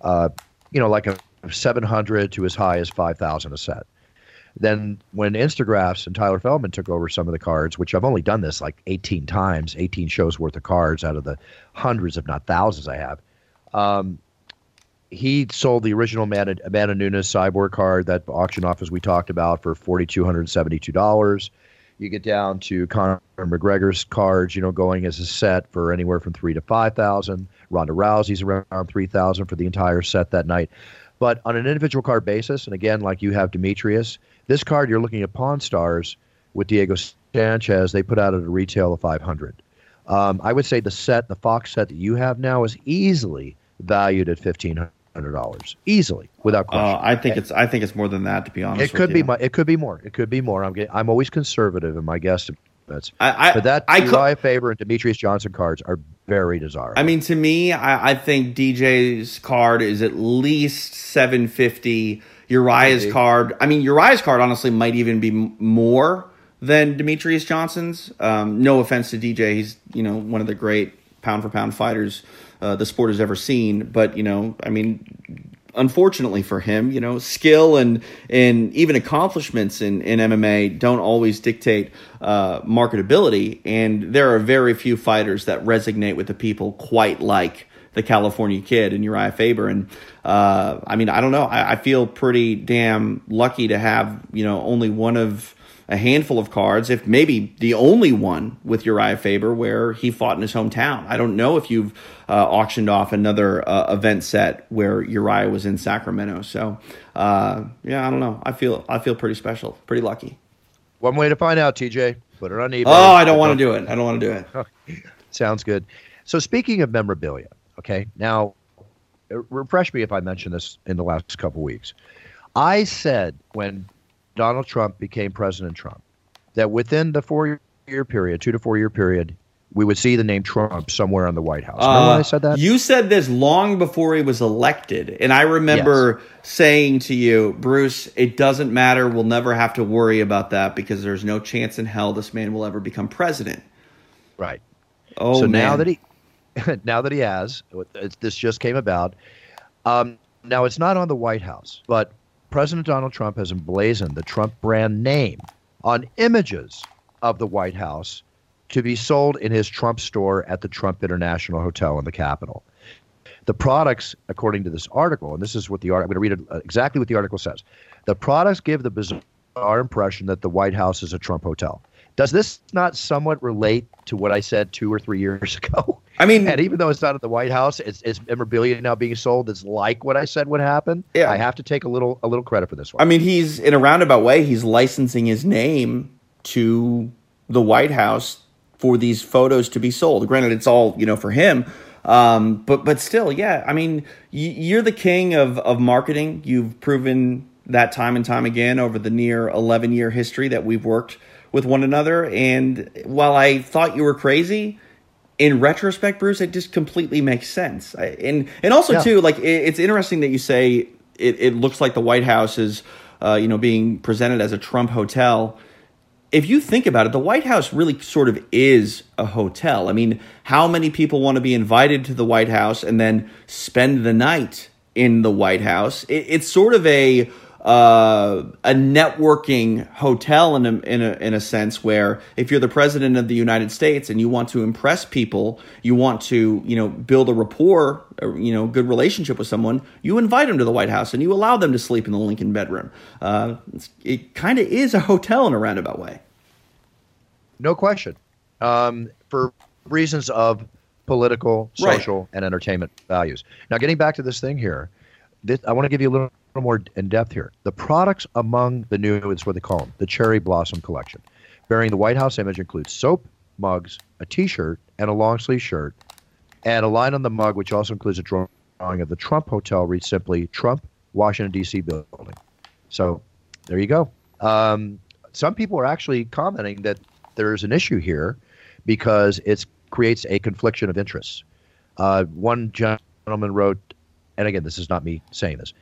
uh, you know, like a 700 to as high as 5,000 a set. Then when Instagraphs and Tyler Feldman took over some of the cards, which I've only done this like 18 times, 18 shows worth of cards out of the hundreds, if not thousands, I have. Um, he sold the original Amanda, Amanda Nunes cyborg card that auction office we talked about for forty two hundred seventy two dollars. You get down to Conor McGregor's cards, you know, going as a set for anywhere from three to five thousand. Ronda Rousey's around three thousand for the entire set that night. But on an individual card basis, and again, like you have Demetrious, this card you're looking at Pawn Stars with Diego Sanchez, they put out at a retail of five hundred. Um, I would say the set, the Fox set that you have now, is easily valued at fifteen hundred dollars, easily without question. Uh, I think it's I think it's more than that to be honest. it could with be you. it could be more. It could be more. I'm getting, I'm always conservative in my guesstimates. I, I, but that I Uriah Faber and Demetrious Johnson cards are very desirable. I mean, to me, I, I think DJ's card is at least seven fifty. Uriah's Maybe. card, I mean, Uriah's card honestly might even be more than Demetrious Johnson's. Um, no offense to DJ, he's you know one of the great pound for pound fighters uh, the sport has ever seen. But you know, I mean, unfortunately for him, you know, skill and and even accomplishments in, in MMA don't always dictate uh, marketability, and there are very few fighters that resonate with the people quite like the California kid and Uriah Faber. And uh, I mean, I don't know. I, I feel pretty damn lucky to have you know only one of a handful of cards, if maybe the only one with Uriah Faber where he fought in his hometown. I don't know if you've uh, auctioned off another uh, event set where Uriah was in Sacramento. So uh, yeah, I don't know. I feel I feel pretty special, pretty lucky. One way to find out, TJ, put it on eBay. Oh, I don't want to do it. I don't want to do it. Sounds good. So speaking of memorabilia, okay, now uh, refresh me if I mentioned this in the last couple weeks. I said when Donald Trump became President Trump, that within the four year period, two to four year period, we would see the name Trump somewhere in the White House. Remember uh, when I said that? You said this long before he was elected. And I remember yes. saying to you, Bruce, it doesn't matter. We'll never have to worry about that because there's no chance in hell this man will ever become president. Right. Oh, so man. now that he now that he has, this just came about. Um, now it's not on the White House, but President Donald Trump has emblazoned the Trump brand name on images of the White House to be sold in his Trump store at the Trump International Hotel in the Capitol. The products, according to this article, and this is what the article, I'm going to read it, uh, exactly what the article says. The products give the bizarre impression that the White House is a Trump hotel. Does this not somewhat relate to what I said two or three years ago? I mean, and even though it's not at the White House, it's, it's memorabilia now being sold that's like what I said would happen. Yeah. I have to take a little a little credit for this one. I mean, he's in a roundabout way, he's licensing his name to the White House for these photos to be sold. Granted, it's all you know for him, um, but but still, yeah. I mean, you're the king of of marketing. You've proven that time and time again over the near 11 year history that we've worked with one another. And while I thought you were crazy, in retrospect, Bruce, it just completely makes sense. I, and and also yeah. too, like it, it's interesting that you say it, it looks like the White House is, uh, you know, being presented as a Trump hotel. If you think about it, the White House really sort of is a hotel. I mean, how many people want to be invited to the White House and then spend the night in the White House? It, it's sort of a uh, a networking hotel in a, in a in a sense where if you're the president of the United States and you want to impress people, you want to you know build a rapport, or, you know, good relationship with someone, you invite them to the White House and you allow them to sleep in the Lincoln bedroom. Uh, it kind of is a hotel in a roundabout way. No question, um, for reasons of political, social, right. and entertainment values. Now, getting back to this thing here, this, I want to give you a little more in depth here. The products among the new, it's what they call them, the Cherry Blossom Collection, bearing the White House image includes soap, mugs, a T-shirt, and a long sleeve shirt, and a line on the mug which also includes a drawing of the Trump Hotel reads simply Trump Washington D.C. building. So there you go. Um, some people are actually commenting that there's an issue here because it creates a confliction of interests. Uh, one gentleman wrote, and again, this is not me saying this.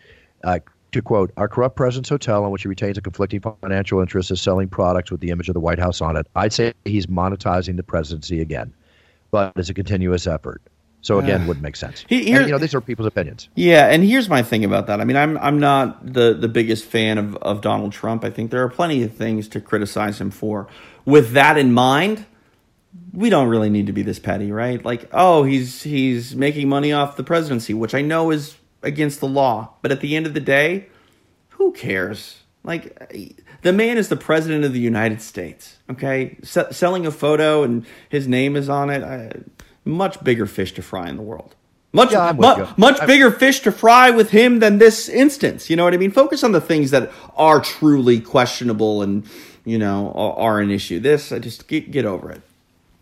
Uh, to quote, our corrupt president's hotel, in which he retains a conflicting financial interest, is selling products with the image of the White House on it. I'd say he's monetizing the presidency again, but it's a continuous effort. So again, uh, wouldn't make sense. He, and, you know, these are people's opinions. Yeah, and here's my thing about that. I mean, I'm I'm not the the biggest fan of of Donald Trump. I think there are plenty of things to criticize him for. With that in mind, we don't really need to be this petty, right? Like, oh, he's he's making money off the presidency, which I know is against the law. But at the end of the day, who cares? Like, the man is the president of the United States, okay? S- selling a photo and his name is on it, uh, much bigger fish to fry in the world. Much, yeah, mu- much I'm, bigger fish to fry with him than this instance. You know what I mean? Focus on the things that are truly questionable and, you know, are, are an issue. This, I just get, get over it.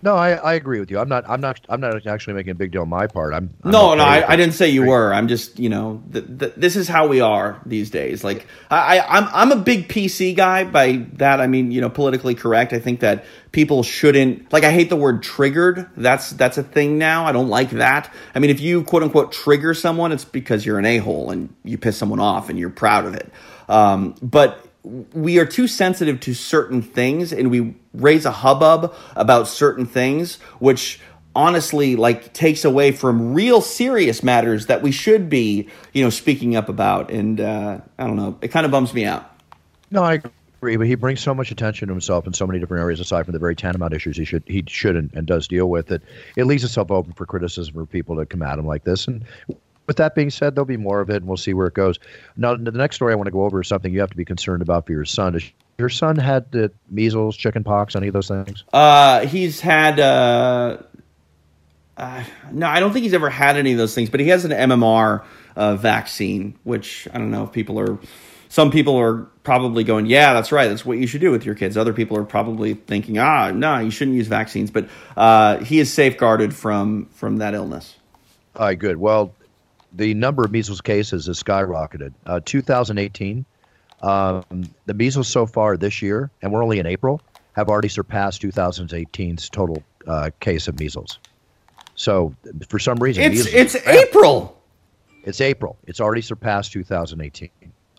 No, I, I agree with you. I'm not. I'm not. I'm not actually making a big deal on my part. I'm. I'm no, okay no. I, I, didn't say you were. I'm just. You know, th- th- this is how we are these days. Like I, I, I'm. I'm a big PC guy. By that I mean, you know, politically correct. I think that people shouldn't. Like I hate the word triggered. That's that's a thing now. I don't like that. I mean, if you quote unquote trigger someone, it's because you're an a hole and you piss someone off and you're proud of it. Um, but we are too sensitive to certain things and we raise a hubbub about certain things which honestly like takes away from real serious matters that we should be you know speaking up about. And uh, i don't know. It kind of bums me out. No i agree but he brings so much attention to himself in so many different areas aside from the very tantamount issues he should he should and, and does deal with it it leaves itself open for criticism for people to come at him like this. And with that being said, there'll be more of it, and we'll see where it goes. Now, the next story I want to go over is something you have to be concerned about for your son. Does your son had the measles, chicken pox, any of those things? Uh, he's had. Uh, uh, no, I don't think he's ever had any of those things, but he has an MMR uh, vaccine, which I don't know if people are. Some people are probably going, yeah, that's right. That's what you should do with your kids. Other people are probably thinking, ah, no, you shouldn't use vaccines. But uh, he is safeguarded from from that illness. All right, good. Well, the number of measles cases has skyrocketed. Uh, 2018, um, the measles so far this year, and we're only in April, have already surpassed 2018's total uh, case of measles. So for some reason, it's it's April. It's April. It's already surpassed 2018.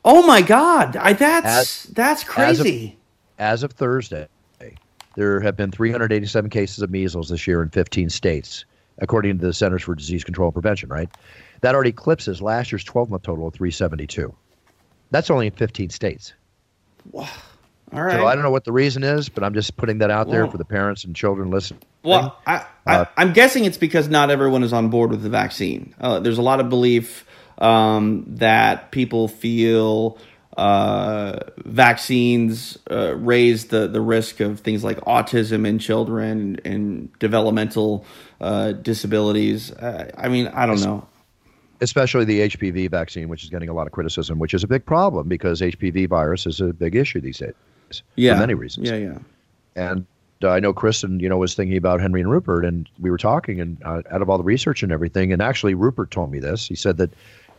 Oh my God! I, that's As- that's crazy. As of, as of Thursday, there have been 387 cases of measles this year in 15 states, according to the Centers for Disease Control and Prevention. Right, that already eclipses last year's 12-month total of 372. That's only in 15 states. Wow. All right. So I don't know what the reason is, but I'm just putting that out there Whoa. for the parents and children listening. Well, I, I, I'm guessing it's because not everyone is on board with the vaccine. Uh, there's a lot of belief um, that people feel uh, vaccines uh, raise the, the risk of things like autism in children and developmental uh, disabilities. Uh, I mean, I don't know. Especially the HPV vaccine, which is getting a lot of criticism, which is a big problem because HPV virus is a big issue these days Yeah. for many reasons. Yeah, yeah. And uh, I know Kristen, you know, was thinking about Henry and Rupert, and we were talking, and uh, out of all the research and everything, and actually Rupert told me this. He said that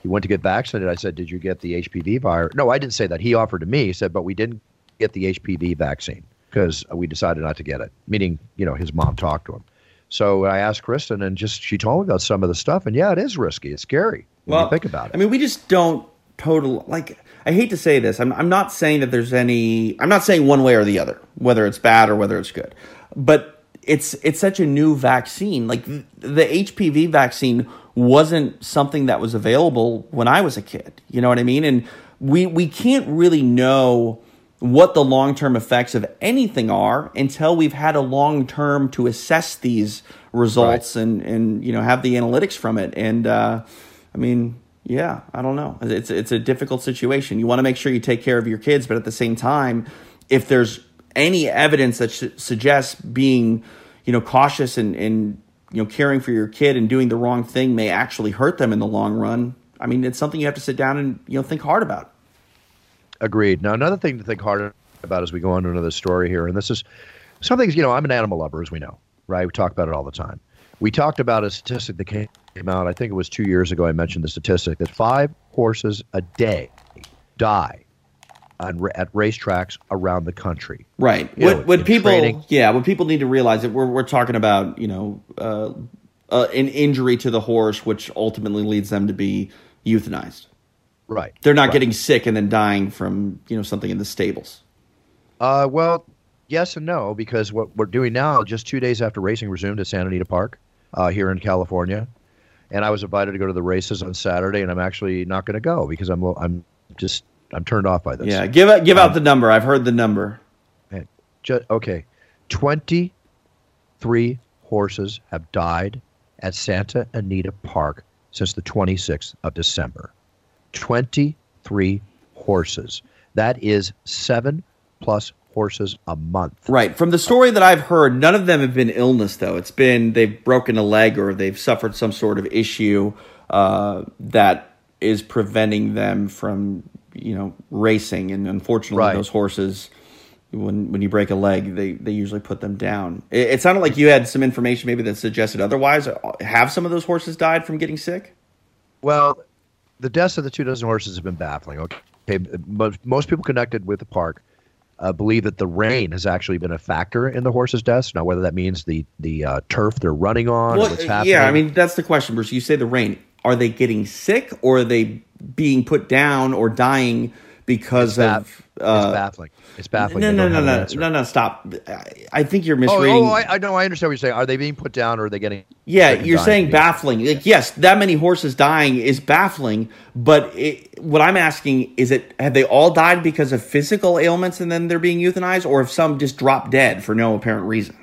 he went to get vaccinated. I said, "Did you get the HPV virus?" No, I didn't say that. He offered to me. He said, "But we didn't get the HPV vaccine because we decided not to get it." Meaning, you know, his mom talked to him. So I asked Kristen, and just she told me about some of the stuff, and yeah, it is risky. It's scary when you think about it. I mean, we just don't total like. I hate to say this. I'm, I'm not saying that there's any. I'm not saying one way or the other, whether it's bad or whether it's good. But it's it's such a new vaccine. Like the HPV vaccine wasn't something that was available when I was a kid. You know what I mean? And we we can't really know what the long term effects of anything are until we've had a long term to assess these results and and you know have the analytics from it. And uh, I mean, yeah, I don't know. It's it's a difficult situation. You want to make sure you take care of your kids, but at the same time, if there's any evidence that su- suggests being you know cautious and and you know caring for your kid and doing the wrong thing may actually hurt them in the long run. I mean, it's something you have to sit down and you know think hard about. Agreed. Now, another thing to think hard about as we go on to another story here, and this is something, you know, I'm an animal lover, as we know, right? We talk about it all the time. We talked about a statistic that came out, I think it was two years ago, I mentioned the statistic that five horses a day die on, at racetracks around the country. Right. You know, What what people training. yeah, what people need to realize that we're we're talking about, you know, uh, uh, an injury to the horse which ultimately leads them to be euthanized. Right. They're not Right. getting sick and then dying from, you know, something in the stables. Uh, well, yes and no, because what we're doing now, just two days after racing resumed at Santa Anita Park uh, here in California, and I was invited to go to the races on Saturday, and I'm actually not going to go because I'm I'm just I'm turned off by this. Yeah, give out give out the number. I've heard the number. Ju- okay, twenty three horses have died at Santa Anita Park since the 26th of December. 23 horses. That is seven plus horses a month. Right. From the story that I've heard, none of them have been illness, though. It's been they've broken a leg or they've suffered some sort of issue uh, that is preventing them from, you know, racing. And unfortunately, Right. those horses, when when you break a leg, they they usually put them down. It, it sounded like you had some information maybe that suggested otherwise. Have some of those horses died from getting sick? Well, the deaths of the two dozen horses have been baffling. Okay, but most people connected with the park uh, believe that the rain has actually been a factor in the horses' deaths. Now, whether that means the the uh, turf they're running on, or Well, what's happening. yeah, I mean that's the question, Bruce. You say the rain. Are they getting sick or are they being put down or dying because It's ba- of uh, it's baffling. It's baffling. No, no, no, an no, no, no. Stop. I, I think you're Oh, misreading. oh, I, I know. I understand what you're saying. Are they being put down, or are they getting? Yeah, you're saying baffling. Like, yes, that many horses dying is baffling, but it, what I'm asking is it have they all died because of physical ailments and then they're being euthanized, or if some just dropped dead for no apparent reason?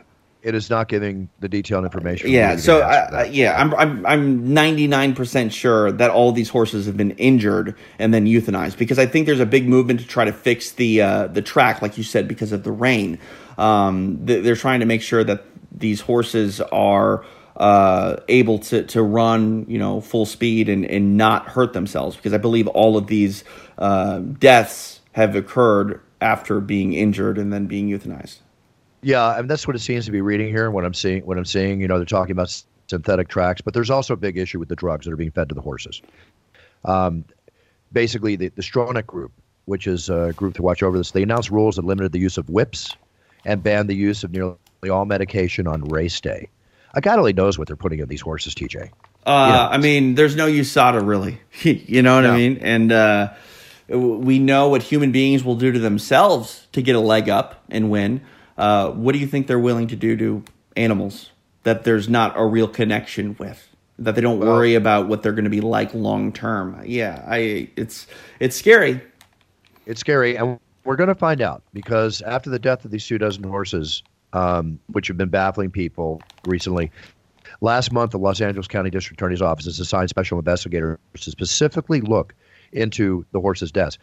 It is not giving the detailed information. Yeah, so I, I, yeah, I'm I'm I'm 99% sure that all these horses have been injured and then euthanized because I think there's a big movement to try to fix the uh, the track, like you said, because of the rain. Um, they're trying to make sure that these horses are uh, able to to run, you know, full speed and and not hurt themselves because I believe all of these uh, deaths have occurred after being injured and then being euthanized. Yeah, and that's what it seems to be reading here. and What I'm seeing, what I'm seeing, you know, they're talking about synthetic tracks, but there's also a big issue with the drugs that are being fed to the horses. Um, basically, the, the Stronach Group, which is a group to watch over this, they announced rules that limited the use of whips and banned the use of nearly all medication on race day. A guy really knows what they're putting in these horses, TJ. Uh, I mean, there's no USADA really. you know what I mean? And uh, we know what human beings will do to themselves to get a leg up and win. Uh, what do you think they're willing to do to animals that there's not a real connection with? That they don't worry about what they're going to be like long term. Yeah, I it's it's scary. It's scary, and we're going to find out because after the death of these two dozen horses, um, which have been baffling people recently, last month the Los Angeles County District Attorney's Office has assigned special investigators to specifically look into the horses' deaths.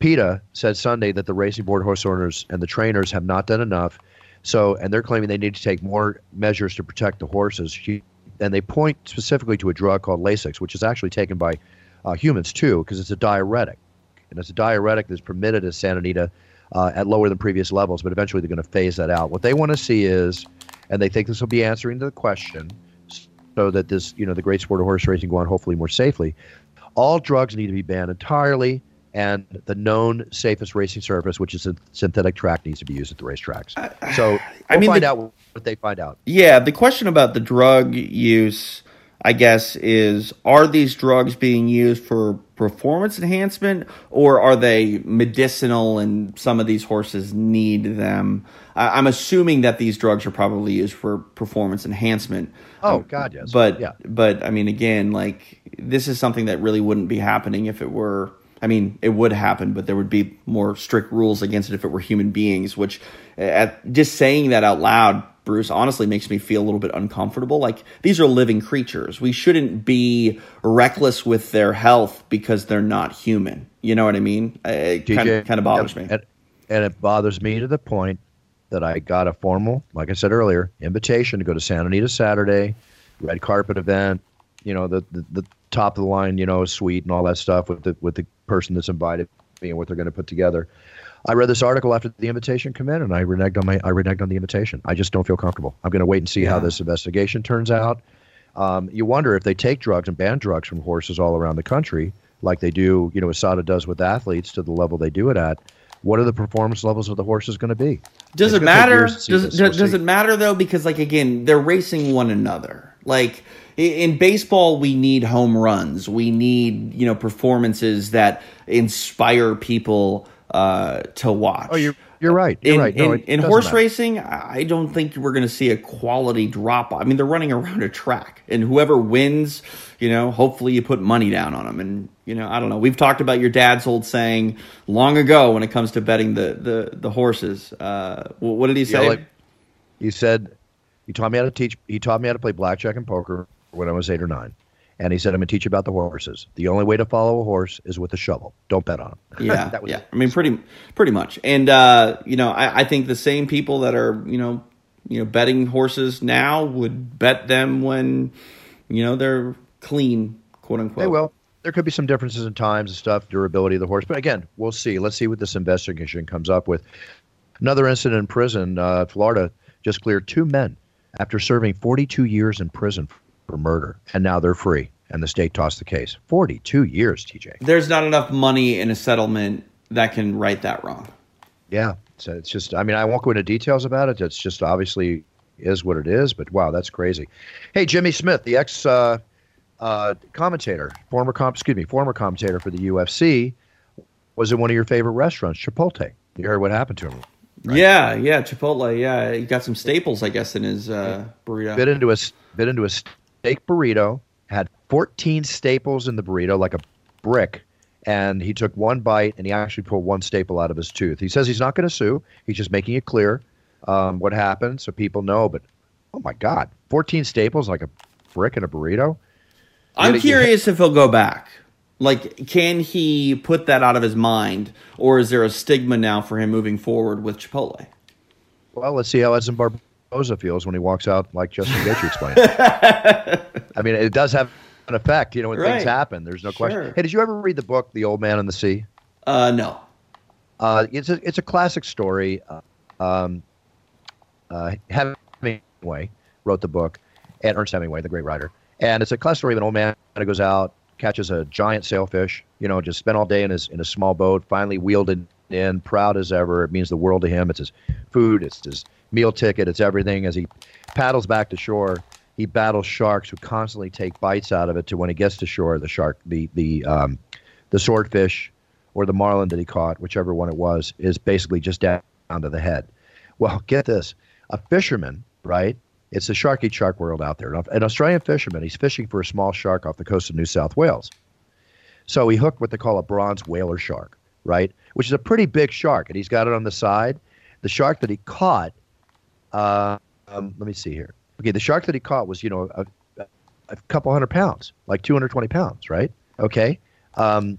PETA said Sunday that the racing board horse owners and the trainers have not done enough. So, and they're claiming they need to take more measures to protect the horses. And they point specifically to a drug called Lasix, which is actually taken by uh, humans too, because it's a diuretic. And it's a diuretic that's permitted as Santa Anita uh, at lower than previous levels, but eventually they're going to phase that out. What they want to see is, and they think this will be answering the question, so that this, you know, the great sport of horse racing go on hopefully more safely. All drugs need to be banned entirely, and the known safest racing surface, which is a synthetic track, needs to be used at the racetracks. So I we'll mean, find the- out what they find out. Yeah, the question about the drug use, I guess, is are these drugs being used for performance enhancement or are they medicinal and some of these horses need them? I, I'm assuming that these drugs are probably used for performance enhancement. Oh, Um, God, yes. But, Yeah. but I mean, again, like this is something that really wouldn't be happening if it were. I mean, it would happen, but there would be more strict rules against it if it were human beings. Which, eh, at just saying that out loud, Bruce, honestly makes me feel a little bit uncomfortable. Like these are living creatures. We shouldn't be reckless with their health because they're not human. You know what I mean? It kind, TJ, kind of bothers me. And, and it bothers me to the point that I got a formal, like I said earlier, invitation to go to Santa Anita Saturday, red carpet event, you know, the, the, the top of the line, you know, suite and all that stuff with the with the person that's invited me and what they're going to put together. I read this article after the invitation come in, and I reneged on my I reneged on the invitation. I just don't feel comfortable. I'm going to wait and see how this investigation turns out. Um, you wonder if they take drugs and ban drugs from horses all around the country, like they do, you know, USADA does with athletes to the level they do it at. What are the performance levels of the horses going to be? Does it matter? years to see Does, does, does it matter though? Because like again, they're racing one another. Like in baseball, we need home runs. We need you know performances that inspire people uh, to watch. Oh, you're you're right. You're in, right. No, in, in horse matter. racing, I I don't think we're going to see a quality drop. I mean, they're running around a track, and whoever wins, you know, hopefully you put money down on them. And you know, I don't know. We've talked about your dad's old saying long ago when it comes to betting the the the horses. Uh, what did he Yeah, say? like he said, he taught me how to teach. He taught me how to play blackjack and poker when I was eight or nine, and he said, "I'm going to teach you about the horses. The only way to follow a horse is with a shovel. Don't bet on him." yeah, that was yeah. it. I mean, pretty, pretty much. And uh, you know, I, I think the same people that are you know, you know, betting horses now would bet them when, you know, they're clean, quote unquote. They will. There could be some differences in times and stuff, durability of the horse, but again, we'll see. Let's see what this investigation comes up with. Another incident in prison, uh, Florida just cleared two men after serving 42 years in prison for murder, and now they're free, and the state tossed the case. 42 years, TJ. There's not enough money in a settlement that can right that wrong. Yeah. So it's just, I mean, I won't go into details about it. It's just obviously is what it is, but wow, that's crazy. Hey, Jimmy Smith, the ex uh, uh, commentator, former com- excuse me, former commentator for the UFC, was in one of your favorite restaurants, Chipotle. You heard what happened to him. Yeah, yeah, Chipotle. Yeah, he got some staples, I guess, in his uh, burrito. Bit into a bit into a steak burrito. Had 14 staples in the burrito, like a brick. And he took one bite, and he actually pulled one staple out of his tooth. He says he's not going to sue. He's just making it clear um, what happened, so people know. But oh my God, 14 staples like a brick in a burrito. I'm curious if he'll go back. Like, can he put that out of his mind, or is there a stigma now for him moving forward with Chipotle? Well, let's see how Edson Barboza feels when he walks out, like Justin Gaethje explained. I mean, it does have an effect, you know, when Right. things happen. There's no Sure. question. Hey, did you ever read the book, The Old Man and the Sea? Uh, no. Uh, it's a it's a classic story. Uh, Um, uh, Hemingway wrote the book, and Ernest Hemingway, the great writer, and it's a classic story of an old man who goes out, catches a giant sailfish, you know, just spent all day in his in a small boat, finally wheeled it in, proud as ever. It means the world to him. It's his food, it's his meal ticket, it's everything. As he paddles back to shore, he battles sharks who constantly take bites out of it. To when he gets to shore, the shark, the the um, the swordfish or the marlin that he caught, whichever one it was, is basically just down to the head. Well, get this: a fisherman, right? It's a shark eat shark world out there. An Australian fisherman, he's fishing for a small shark off the coast of New South Wales. So he hooked what they call a bronze whaler shark, right? Which is a pretty big shark, and he's got it on the side. The shark that he caught, uh, um, let me see here. Okay, the shark that he caught was, you know, a, a couple hundred pounds, like 220 pounds, right? Okay, um,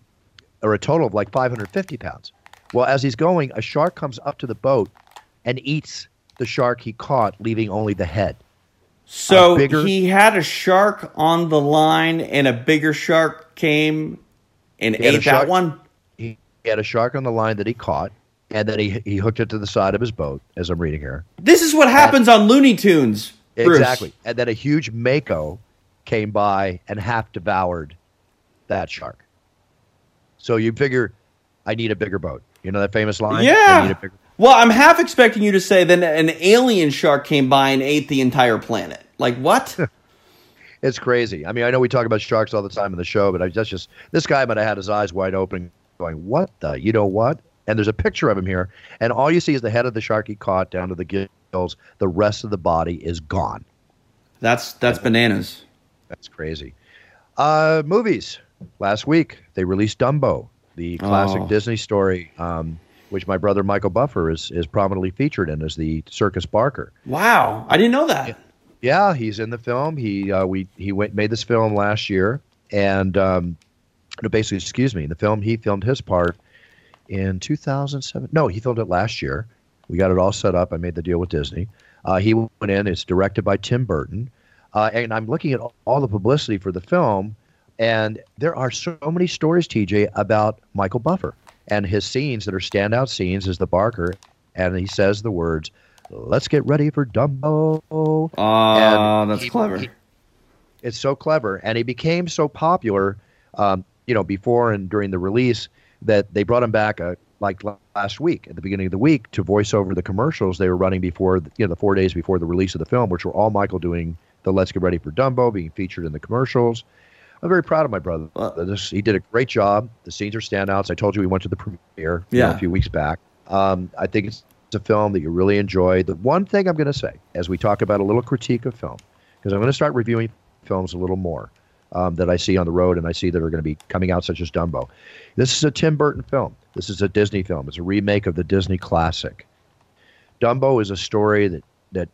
or a total of like 550 pounds. Well, as he's going, a shark comes up to the boat and eats the shark he caught, leaving only the head. So bigger- he had a shark on the line, and a bigger shark came and He had a ate that shark- one. He had a shark on the line that he caught, and then he he hooked it to the side of his boat, as I'm reading here. This is what happens on Looney Tunes. Bruce. Exactly. And then a huge mako came by and half devoured that shark. So you figure, I need a bigger boat. You know that famous line? Yeah. I need a bigger. Well, I'm half expecting you to say then an alien shark came by and ate the entire planet. Like what? It's crazy. I mean, I know we talk about sharks all the time in the show, but I that's just this guy might have had his eyes wide open, going, "What the? You know what?" And there's a picture of him here, and all you see is the head of the shark he caught down to the gills. The rest of the body is gone. That's that's bananas. That's crazy. Uh, movies. Last week they released Dumbo, the classic Oh. Disney story, um, which my brother Michael Buffer is is prominently featured in as the Circus Barker. Wow, I didn't know that. Yeah, he's in the film. He uh, we he went made this film last year, and um, no, basically, excuse me, the film he filmed his part in 2007. No, he filmed it last year. We got it all set up. I made the deal with Disney. Uh, he went in. It's directed by Tim Burton, uh, and I'm looking at all the publicity for the film, and there are so many stories, TJ, about Michael Buffer and his scenes that are standout scenes is the Barker, and he says the words. Let's get ready for Dumbo. Oh, And that's he- clever. he- it's so clever, and he became so popular, um, you know, before and during the release that they brought him back uh, like last week at the beginning of the week to voice over the commercials they were running before, the- you know, the four days before the release of the film, which were all Michael doing the "Let's Get Ready for Dumbo," being featured in the commercials. I'm very proud of my brother. This, he did a great job. The scenes are standouts. I told you we went to the premiere you know, a few weeks back. Um, I think it's a film that you really enjoy. The one thing I'm going to say, as we talk about a little critique of film, because I'm going to start reviewing films a little more um, that I see on the road and I see that are going to be coming out, such as Dumbo. This is a Tim Burton film. This is a Disney film. It's a remake of the Disney classic. Dumbo is a story that that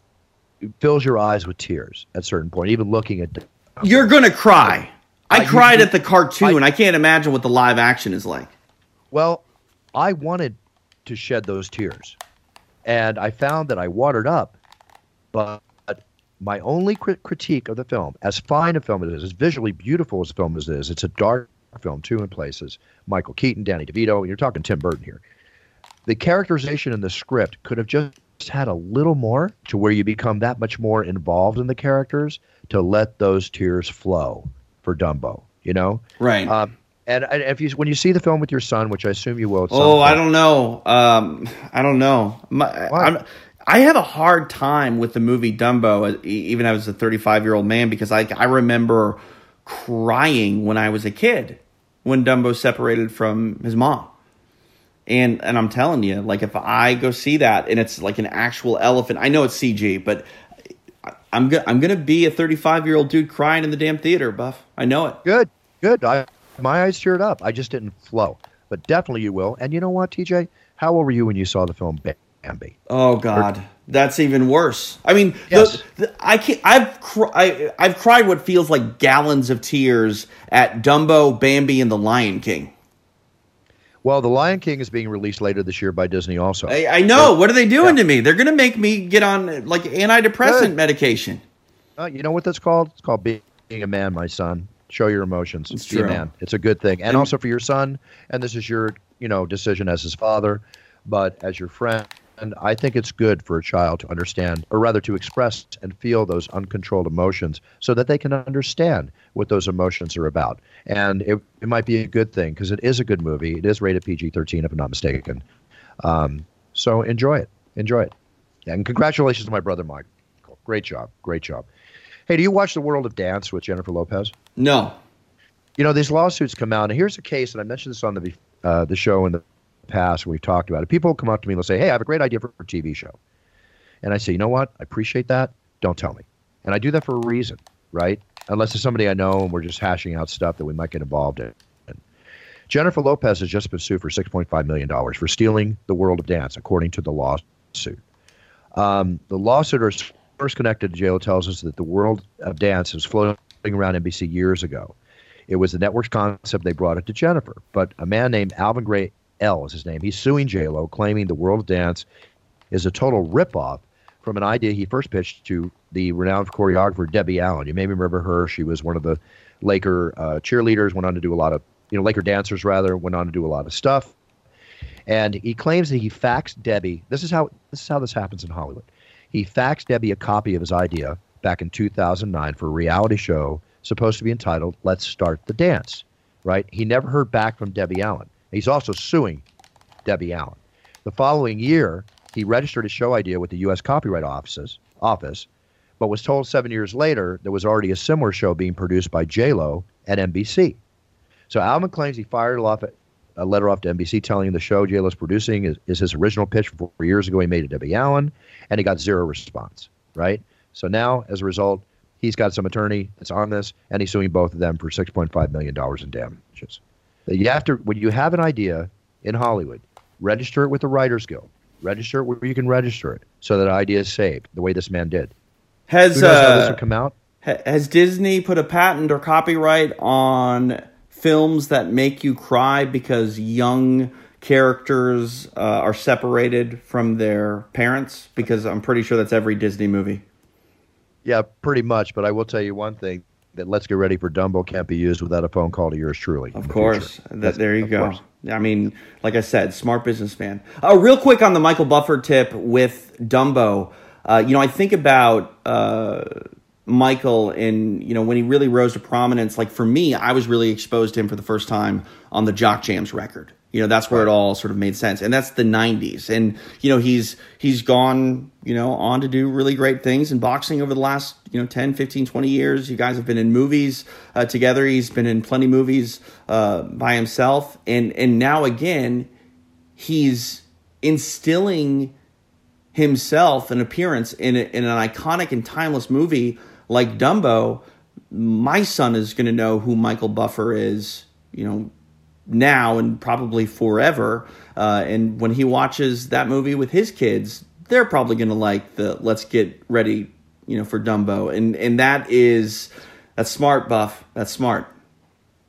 fills your eyes with tears at a certain point, even looking at. You're gonna cry. I cried at the cartoon. I, can't imagine what the live action is like. Well, I wanted to shed those tears, and I found that I watered up. But my only crit- critique of the film, as fine a film as it is, as visually beautiful as the film as it is, it's a dark film too in places. Michael Keaton, Danny DeVito, and you're talking Tim Burton here. The characterization in the script could have just had a little more to where you become that much more involved in the characters to let those tears flow for Dumbo. You know, Right. um, and, and if you when you see the film with your son, which I assume you will. Oh, I don't know. Um, I don't know. My, I have a hard time with the movie Dumbo, uh, even as a 35 year old man, because I I remember crying when I was a kid when Dumbo separated from his mom. And and I'm telling you, like if I go see that and it's like an actual elephant, I know it's CG, but I'm go- I'm gonna be a 35 year old dude crying in the damn theater, Buff. I know it. Good, good. I, my eyes teared up. I just didn't flow, but definitely you will. And you know what, TJ? How old were you when you saw the film Bambi? Oh God, that's even worse. I mean, Yes. the, the, I can't. I've cr- I, I've cried what feels like gallons of tears at Dumbo, Bambi, and The Lion King. Well, The Lion King is being released later this year by Disney also. I, I know. what are they doing to me? They're gonna make me get on like antidepressant Good. medication. Uh, you know what that's called? It's called being a man, my son. Show your emotions. It's Be a man. It's a good thing. And, And- also for your son, and this is your, you know, decision as his father, but as your friend, and I think it's good for a child to understand, or rather to express and feel those uncontrolled emotions so that they can understand what those emotions are about. And it, it might be a good thing because it is a good movie. It is rated PG 13, if I'm not mistaken. Um, so enjoy it. Enjoy it. And congratulations to my brother Michael. Great job. Great job. Hey, do you watch The World of Dance with Jennifer Lopez? No. You know, these lawsuits come out, and here's a case, and I mentioned this on the uh, the show in the past when we talked about it. People come up to me and they'll say, "Hey, I have a great idea for a TV show," and I say, "You know what? I appreciate that. Don't tell me." And I do that for a reason, right? Unless it's somebody I know and we're just hashing out stuff that we might get involved in. Jennifer Lopez has just been sued for $6.5 million for stealing the world of dance, according to the lawsuit. Um, the lawsuiters first connected to JLo tells us that the world of dance was floating around NBC years ago. It was the network's concept. They brought it to Jennifer. But a man named Alvin Gray L is his name. He's suing JLo, claiming the world of dance is a total ripoff from an idea he first pitched to the renowned choreographer Debbie Allen. You may remember her. She was one of the Laker uh, cheerleaders, went on to do a lot of, you know, Laker dancers rather, went on to do a lot of stuff. And he claims that he faxed Debbie. This is how this is how this happens in Hollywood. He faxed Debbie a copy of his idea back in 2009 for a reality show supposed to be entitled "Let's Start the Dance." Right? He never heard back from Debbie Allen. He's also suing Debbie Allen. The following year, he registered his show idea with the U.S. Copyright Office's office, but was told seven years later there was already a similar show being produced by J Lo at NBC. So Alvin claims he fired off a letter off to NBC telling him the show J Lo's producing is, is his original pitch from four years ago. He made to Debbie Allen, and he got zero response. Right. So now, as a result, he's got some attorney that's on this, and he's suing both of them for six point five million dollars in damages. You have to when you have an idea in Hollywood, register it with the Writers Guild. Register it where you can register it, so that idea is saved. The way this man did. Has Who knows how this uh, would come out? has Disney put a patent or copyright on films that make you cry because young characters uh, are separated from their parents? Because I'm pretty sure that's every Disney movie. Yeah, pretty much. But I will tell you one thing: that "Let's Get Ready for Dumbo" can't be used without a phone call to yours truly. Of course. That, there you go. I mean, like I said, smart businessman. Uh, real quick on the Michael Buffer tip with Dumbo. Uh, you know, I think about uh, Michael and, you know, when he really rose to prominence. Like for me, I was really exposed to him for the first time on the Jock Jams record. You know, that's where it all sort of made sense. And that's the 90s. And, you know, he's he's gone, you know, on to do really great things in boxing over the last, you know, 10, 15, 20 years. You guys have been in movies uh, together. He's been in plenty of movies uh, by himself. And and now again, he's instilling himself an appearance in, a, in an iconic and timeless movie like Dumbo. My son is going to know who Michael Buffer is, you know, now and probably forever. Uh, and when he watches that movie with his kids, they're probably going to like the "Let's get ready," you know, for Dumbo. And and that is that's smart, Buff. That's smart.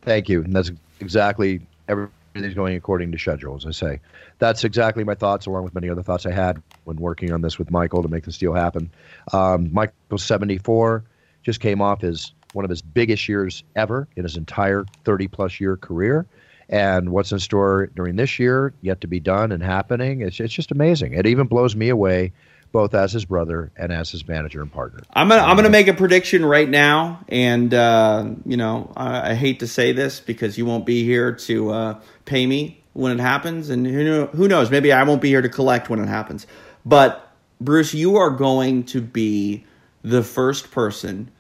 Thank you. And that's exactly everything's going according to schedule, as I say. That's exactly my thoughts, along with many other thoughts I had when working on this with Michael to make this deal happen. Um, Michael's 74, just came off his one of his biggest years ever in his entire 30 plus year career. And what's in store during this year, yet to be done and happening, it's, it's just amazing. It even blows me away, both as his brother and as his manager and partner. I'm gonna I'm gonna make a prediction right now, and uh, you know I, I hate to say this because you won't be here to uh, pay me when it happens, and who who knows? Maybe I won't be here to collect when it happens. But Bruce, you are going to be the first person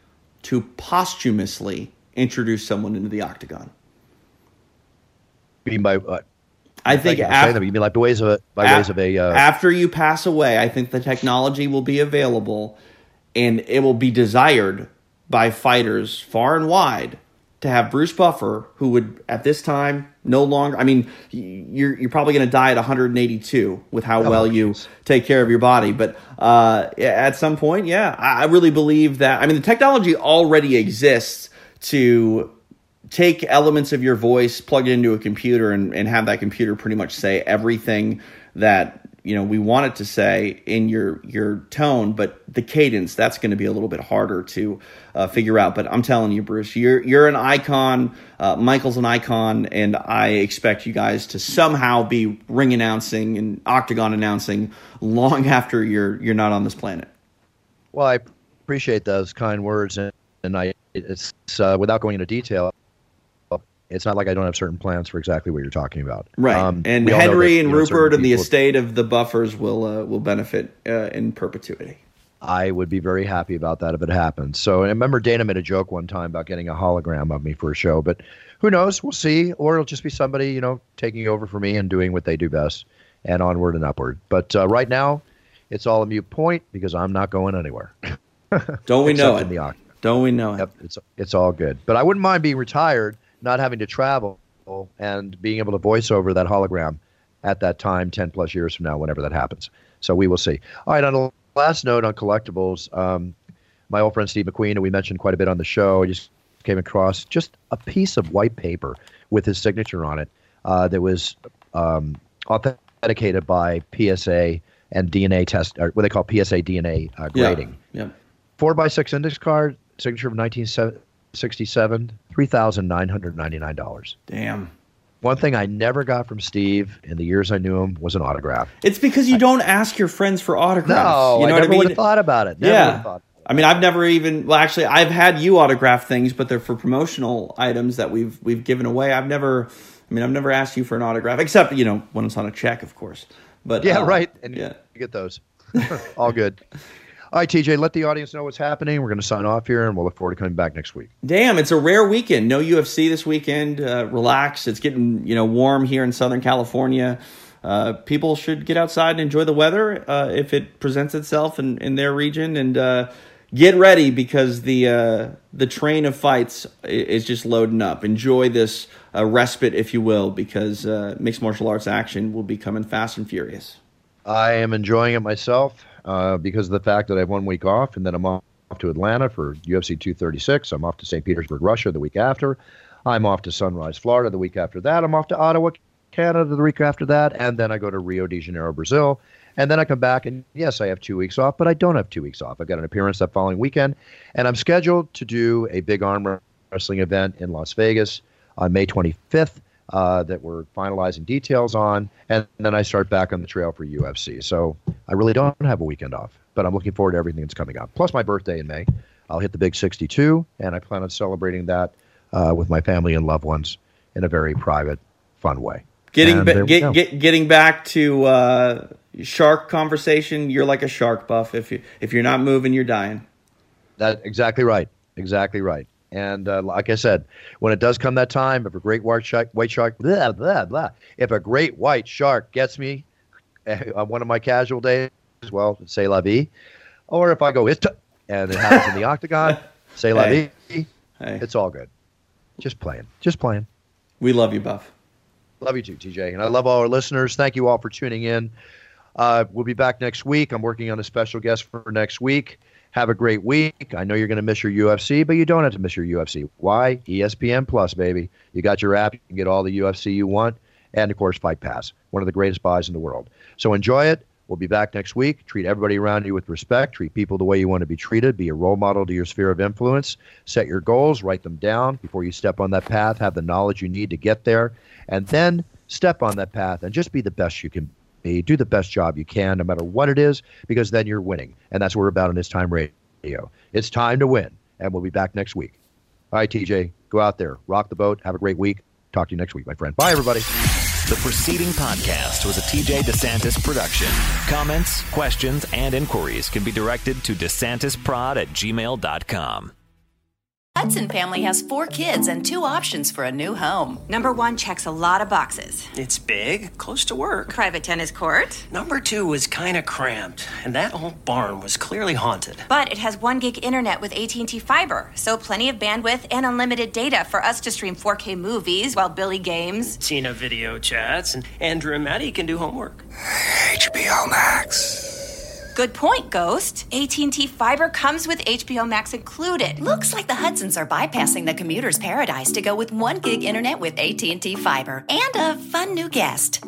to posthumously introduce someone into the octagon. Being by what? I think af- you mean like by ways of a, by af- ways of a uh, after you pass away, I think the technology will be available, and it will be desired by fighters far and wide to have Bruce Buffer, who would at this time no longer. I mean, you're you're probably going to die at 182 with how oh, well you take care of your body. But uh, at some point, yeah, I really believe that. I mean, the technology already exists to take elements of your voice, plug it into a computer, and, and have that computer pretty much say everything that you know we want it to say in your your tone but the cadence that's going to be a little bit harder to uh, figure out. But i'm telling you bruce you're you're an icon uh, michael's an icon and i expect you guys to somehow be ring announcing and octagon announcing long after you're you're not on this planet. Well i appreciate those kind words and, and i it's uh, without going into detail it's not like I don't have certain plans for exactly what you're talking about. Right. Um, and Henry that, and know, Rupert and the estate of the buffers will uh, will benefit uh, in perpetuity. I would be very happy about that if it happens. So I remember Dana made a joke one time about getting a hologram of me for a show, but who knows? We'll see. Or it'll just be somebody, you know, taking over for me and doing what they do best and onward and upward. But uh, right now, it's all a mute point because I'm not going anywhere. Don't we know it? Don't we know it? It's it's all good. But I wouldn't mind being retired not having to travel and being able to voice over that hologram at that time 10 plus years from now whenever that happens. So we will see. All right on the last note on collectibles um, my old friend steve mcqueen and we mentioned quite a bit on the show I just came across just a piece of white paper with his signature on it uh, that was um, authenticated by psa and dna test or what they call psa dna uh, grading. Yeah, yeah. four by six index card signature of 1970 67 $3,999. Damn. One thing I never got from Steve in the years I knew him was an autograph. It's because you I, don't ask your friends for autographs. No, you know I never I mean? thought about it. Never yeah. Thought. I mean, I've never even well, actually, I've had you autograph things, but they're for promotional items that we've we've given away. I've never, I mean, I've never asked you for an autograph, except you know when it's on a check, of course. But yeah, uh, right, and yeah, you get those. All good. All right, TJ, let the audience know what's happening. We're going to sign off here, and we'll look forward to coming back next week. Damn, it's a rare weekend. No UFC this weekend. Uh, relax. It's getting you know warm here in Southern California. Uh, people should get outside and enjoy the weather uh, if it presents itself in, in their region, and uh, get ready because the uh, the train of fights is just loading up. Enjoy this uh, respite, if you will, because mixed martial arts action will be coming fast and furious. I am enjoying it myself uh, because of the fact that I have one week off, and then I'm off to Atlanta for UFC 236. I'm off to St. Petersburg, Russia the week after. I'm off to Sunrise, Florida the week after that. I'm off to Ottawa, Canada the week after that. And then I go to Rio de Janeiro, Brazil. And then I come back, and yes, I have two weeks off, but I don't have two weeks off. I've got an appearance that following weekend, and I'm scheduled to do a big arm wrestling event in Las Vegas on May 25th uh, that we're finalizing details on, and then I start back on the trail for UFC. So I really don't have a weekend off, but I'm looking forward to everything that's coming up. Plus my birthday in May, I'll hit the big 62, and I plan on celebrating that uh, with my family and loved ones in a very private, fun way. Getting ba- get, get, getting back to uh, shark conversation, you're like a shark buff. If you if you're not moving, you're dying. That exactly right. Exactly right. And uh, like I said, when it does come that time, if a great white shark, white shark, blah, blah, blah, if a great white shark gets me uh, on one of my casual days, well, say la vie. Or if I go it and it happens in the octagon, say la vie. Hey. It's all good. Just playing. Just playing. We love you, Buff. Love you too, TJ. And I love all our listeners. Thank you all for tuning in. Uh, we'll be back next week. I'm working on a special guest for next week. Have a great week. I know you're going to miss your UFC, but you don't have to miss your UFC. Why? ESPN Plus, baby. You got your app. You can get all the UFC you want. And, of course, Fight Pass, one of the greatest buys in the world. So enjoy it. We'll be back next week. Treat everybody around you with respect. Treat people the way you want to be treated. Be a role model to your sphere of influence. Set your goals. Write them down before you step on that path. Have the knowledge you need to get there. And then step on that path and just be the best you can Do the best job you can, no matter what it is, because then you're winning. And that's what we're about in this time radio. It's time to win. And we'll be back next week. All right, TJ, go out there, rock the boat, have a great week. Talk to you next week, my friend. Bye, everybody. The preceding podcast was a TJ DeSantis production. Comments, questions, and inquiries can be directed to DeSantisProd at gmail.com. Hudson family has four kids and two options for a new home. Number one checks a lot of boxes. It's big, close to work. Private tennis court. Number two was kind of cramped, and that old barn was clearly haunted. But it has one gig internet with AT&T Fiber, so plenty of bandwidth and unlimited data for us to stream 4K movies while Billy games. Tina video chats, and Andrew and Maddie can do homework. HBO Max. Good point, Ghost. AT&T Fiber comes with HBO Max included. Looks like the Hudsons are bypassing the commuter's paradise to go with one gig internet with AT&T Fiber and a fun new guest.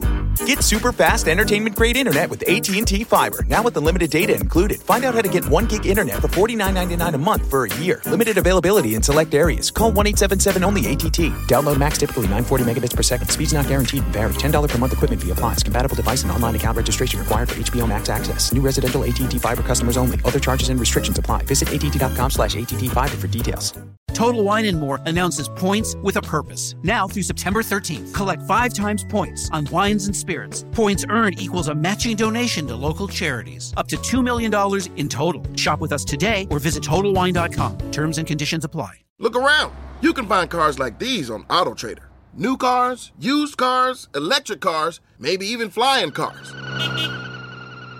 Get super fast entertainment grade internet with AT&T Fiber. Now with unlimited data included. Find out how to get 1 gig internet for $49.99 a month for a year. Limited availability in select areas. Call 1-877-ONLY-ATT. Download max typically 940 megabits per second. Speeds not guaranteed and vary. $10 per month equipment fee applies. Compatible device and online account registration required for HBO Max access. New residential AT&T Fiber customers only. Other charges and restrictions apply. Visit att.com slash ATT Fiber for details. Total Wine and More announces points with a purpose. Now through September 13th, collect five times points on wines and spirits. Points earned equals a matching donation to local charities. Up to $2 million in total. Shop with us today or visit TotalWine.com. Terms and conditions apply. Look around. You can find cars like these on AutoTrader. New cars, used cars, electric cars, maybe even flying cars.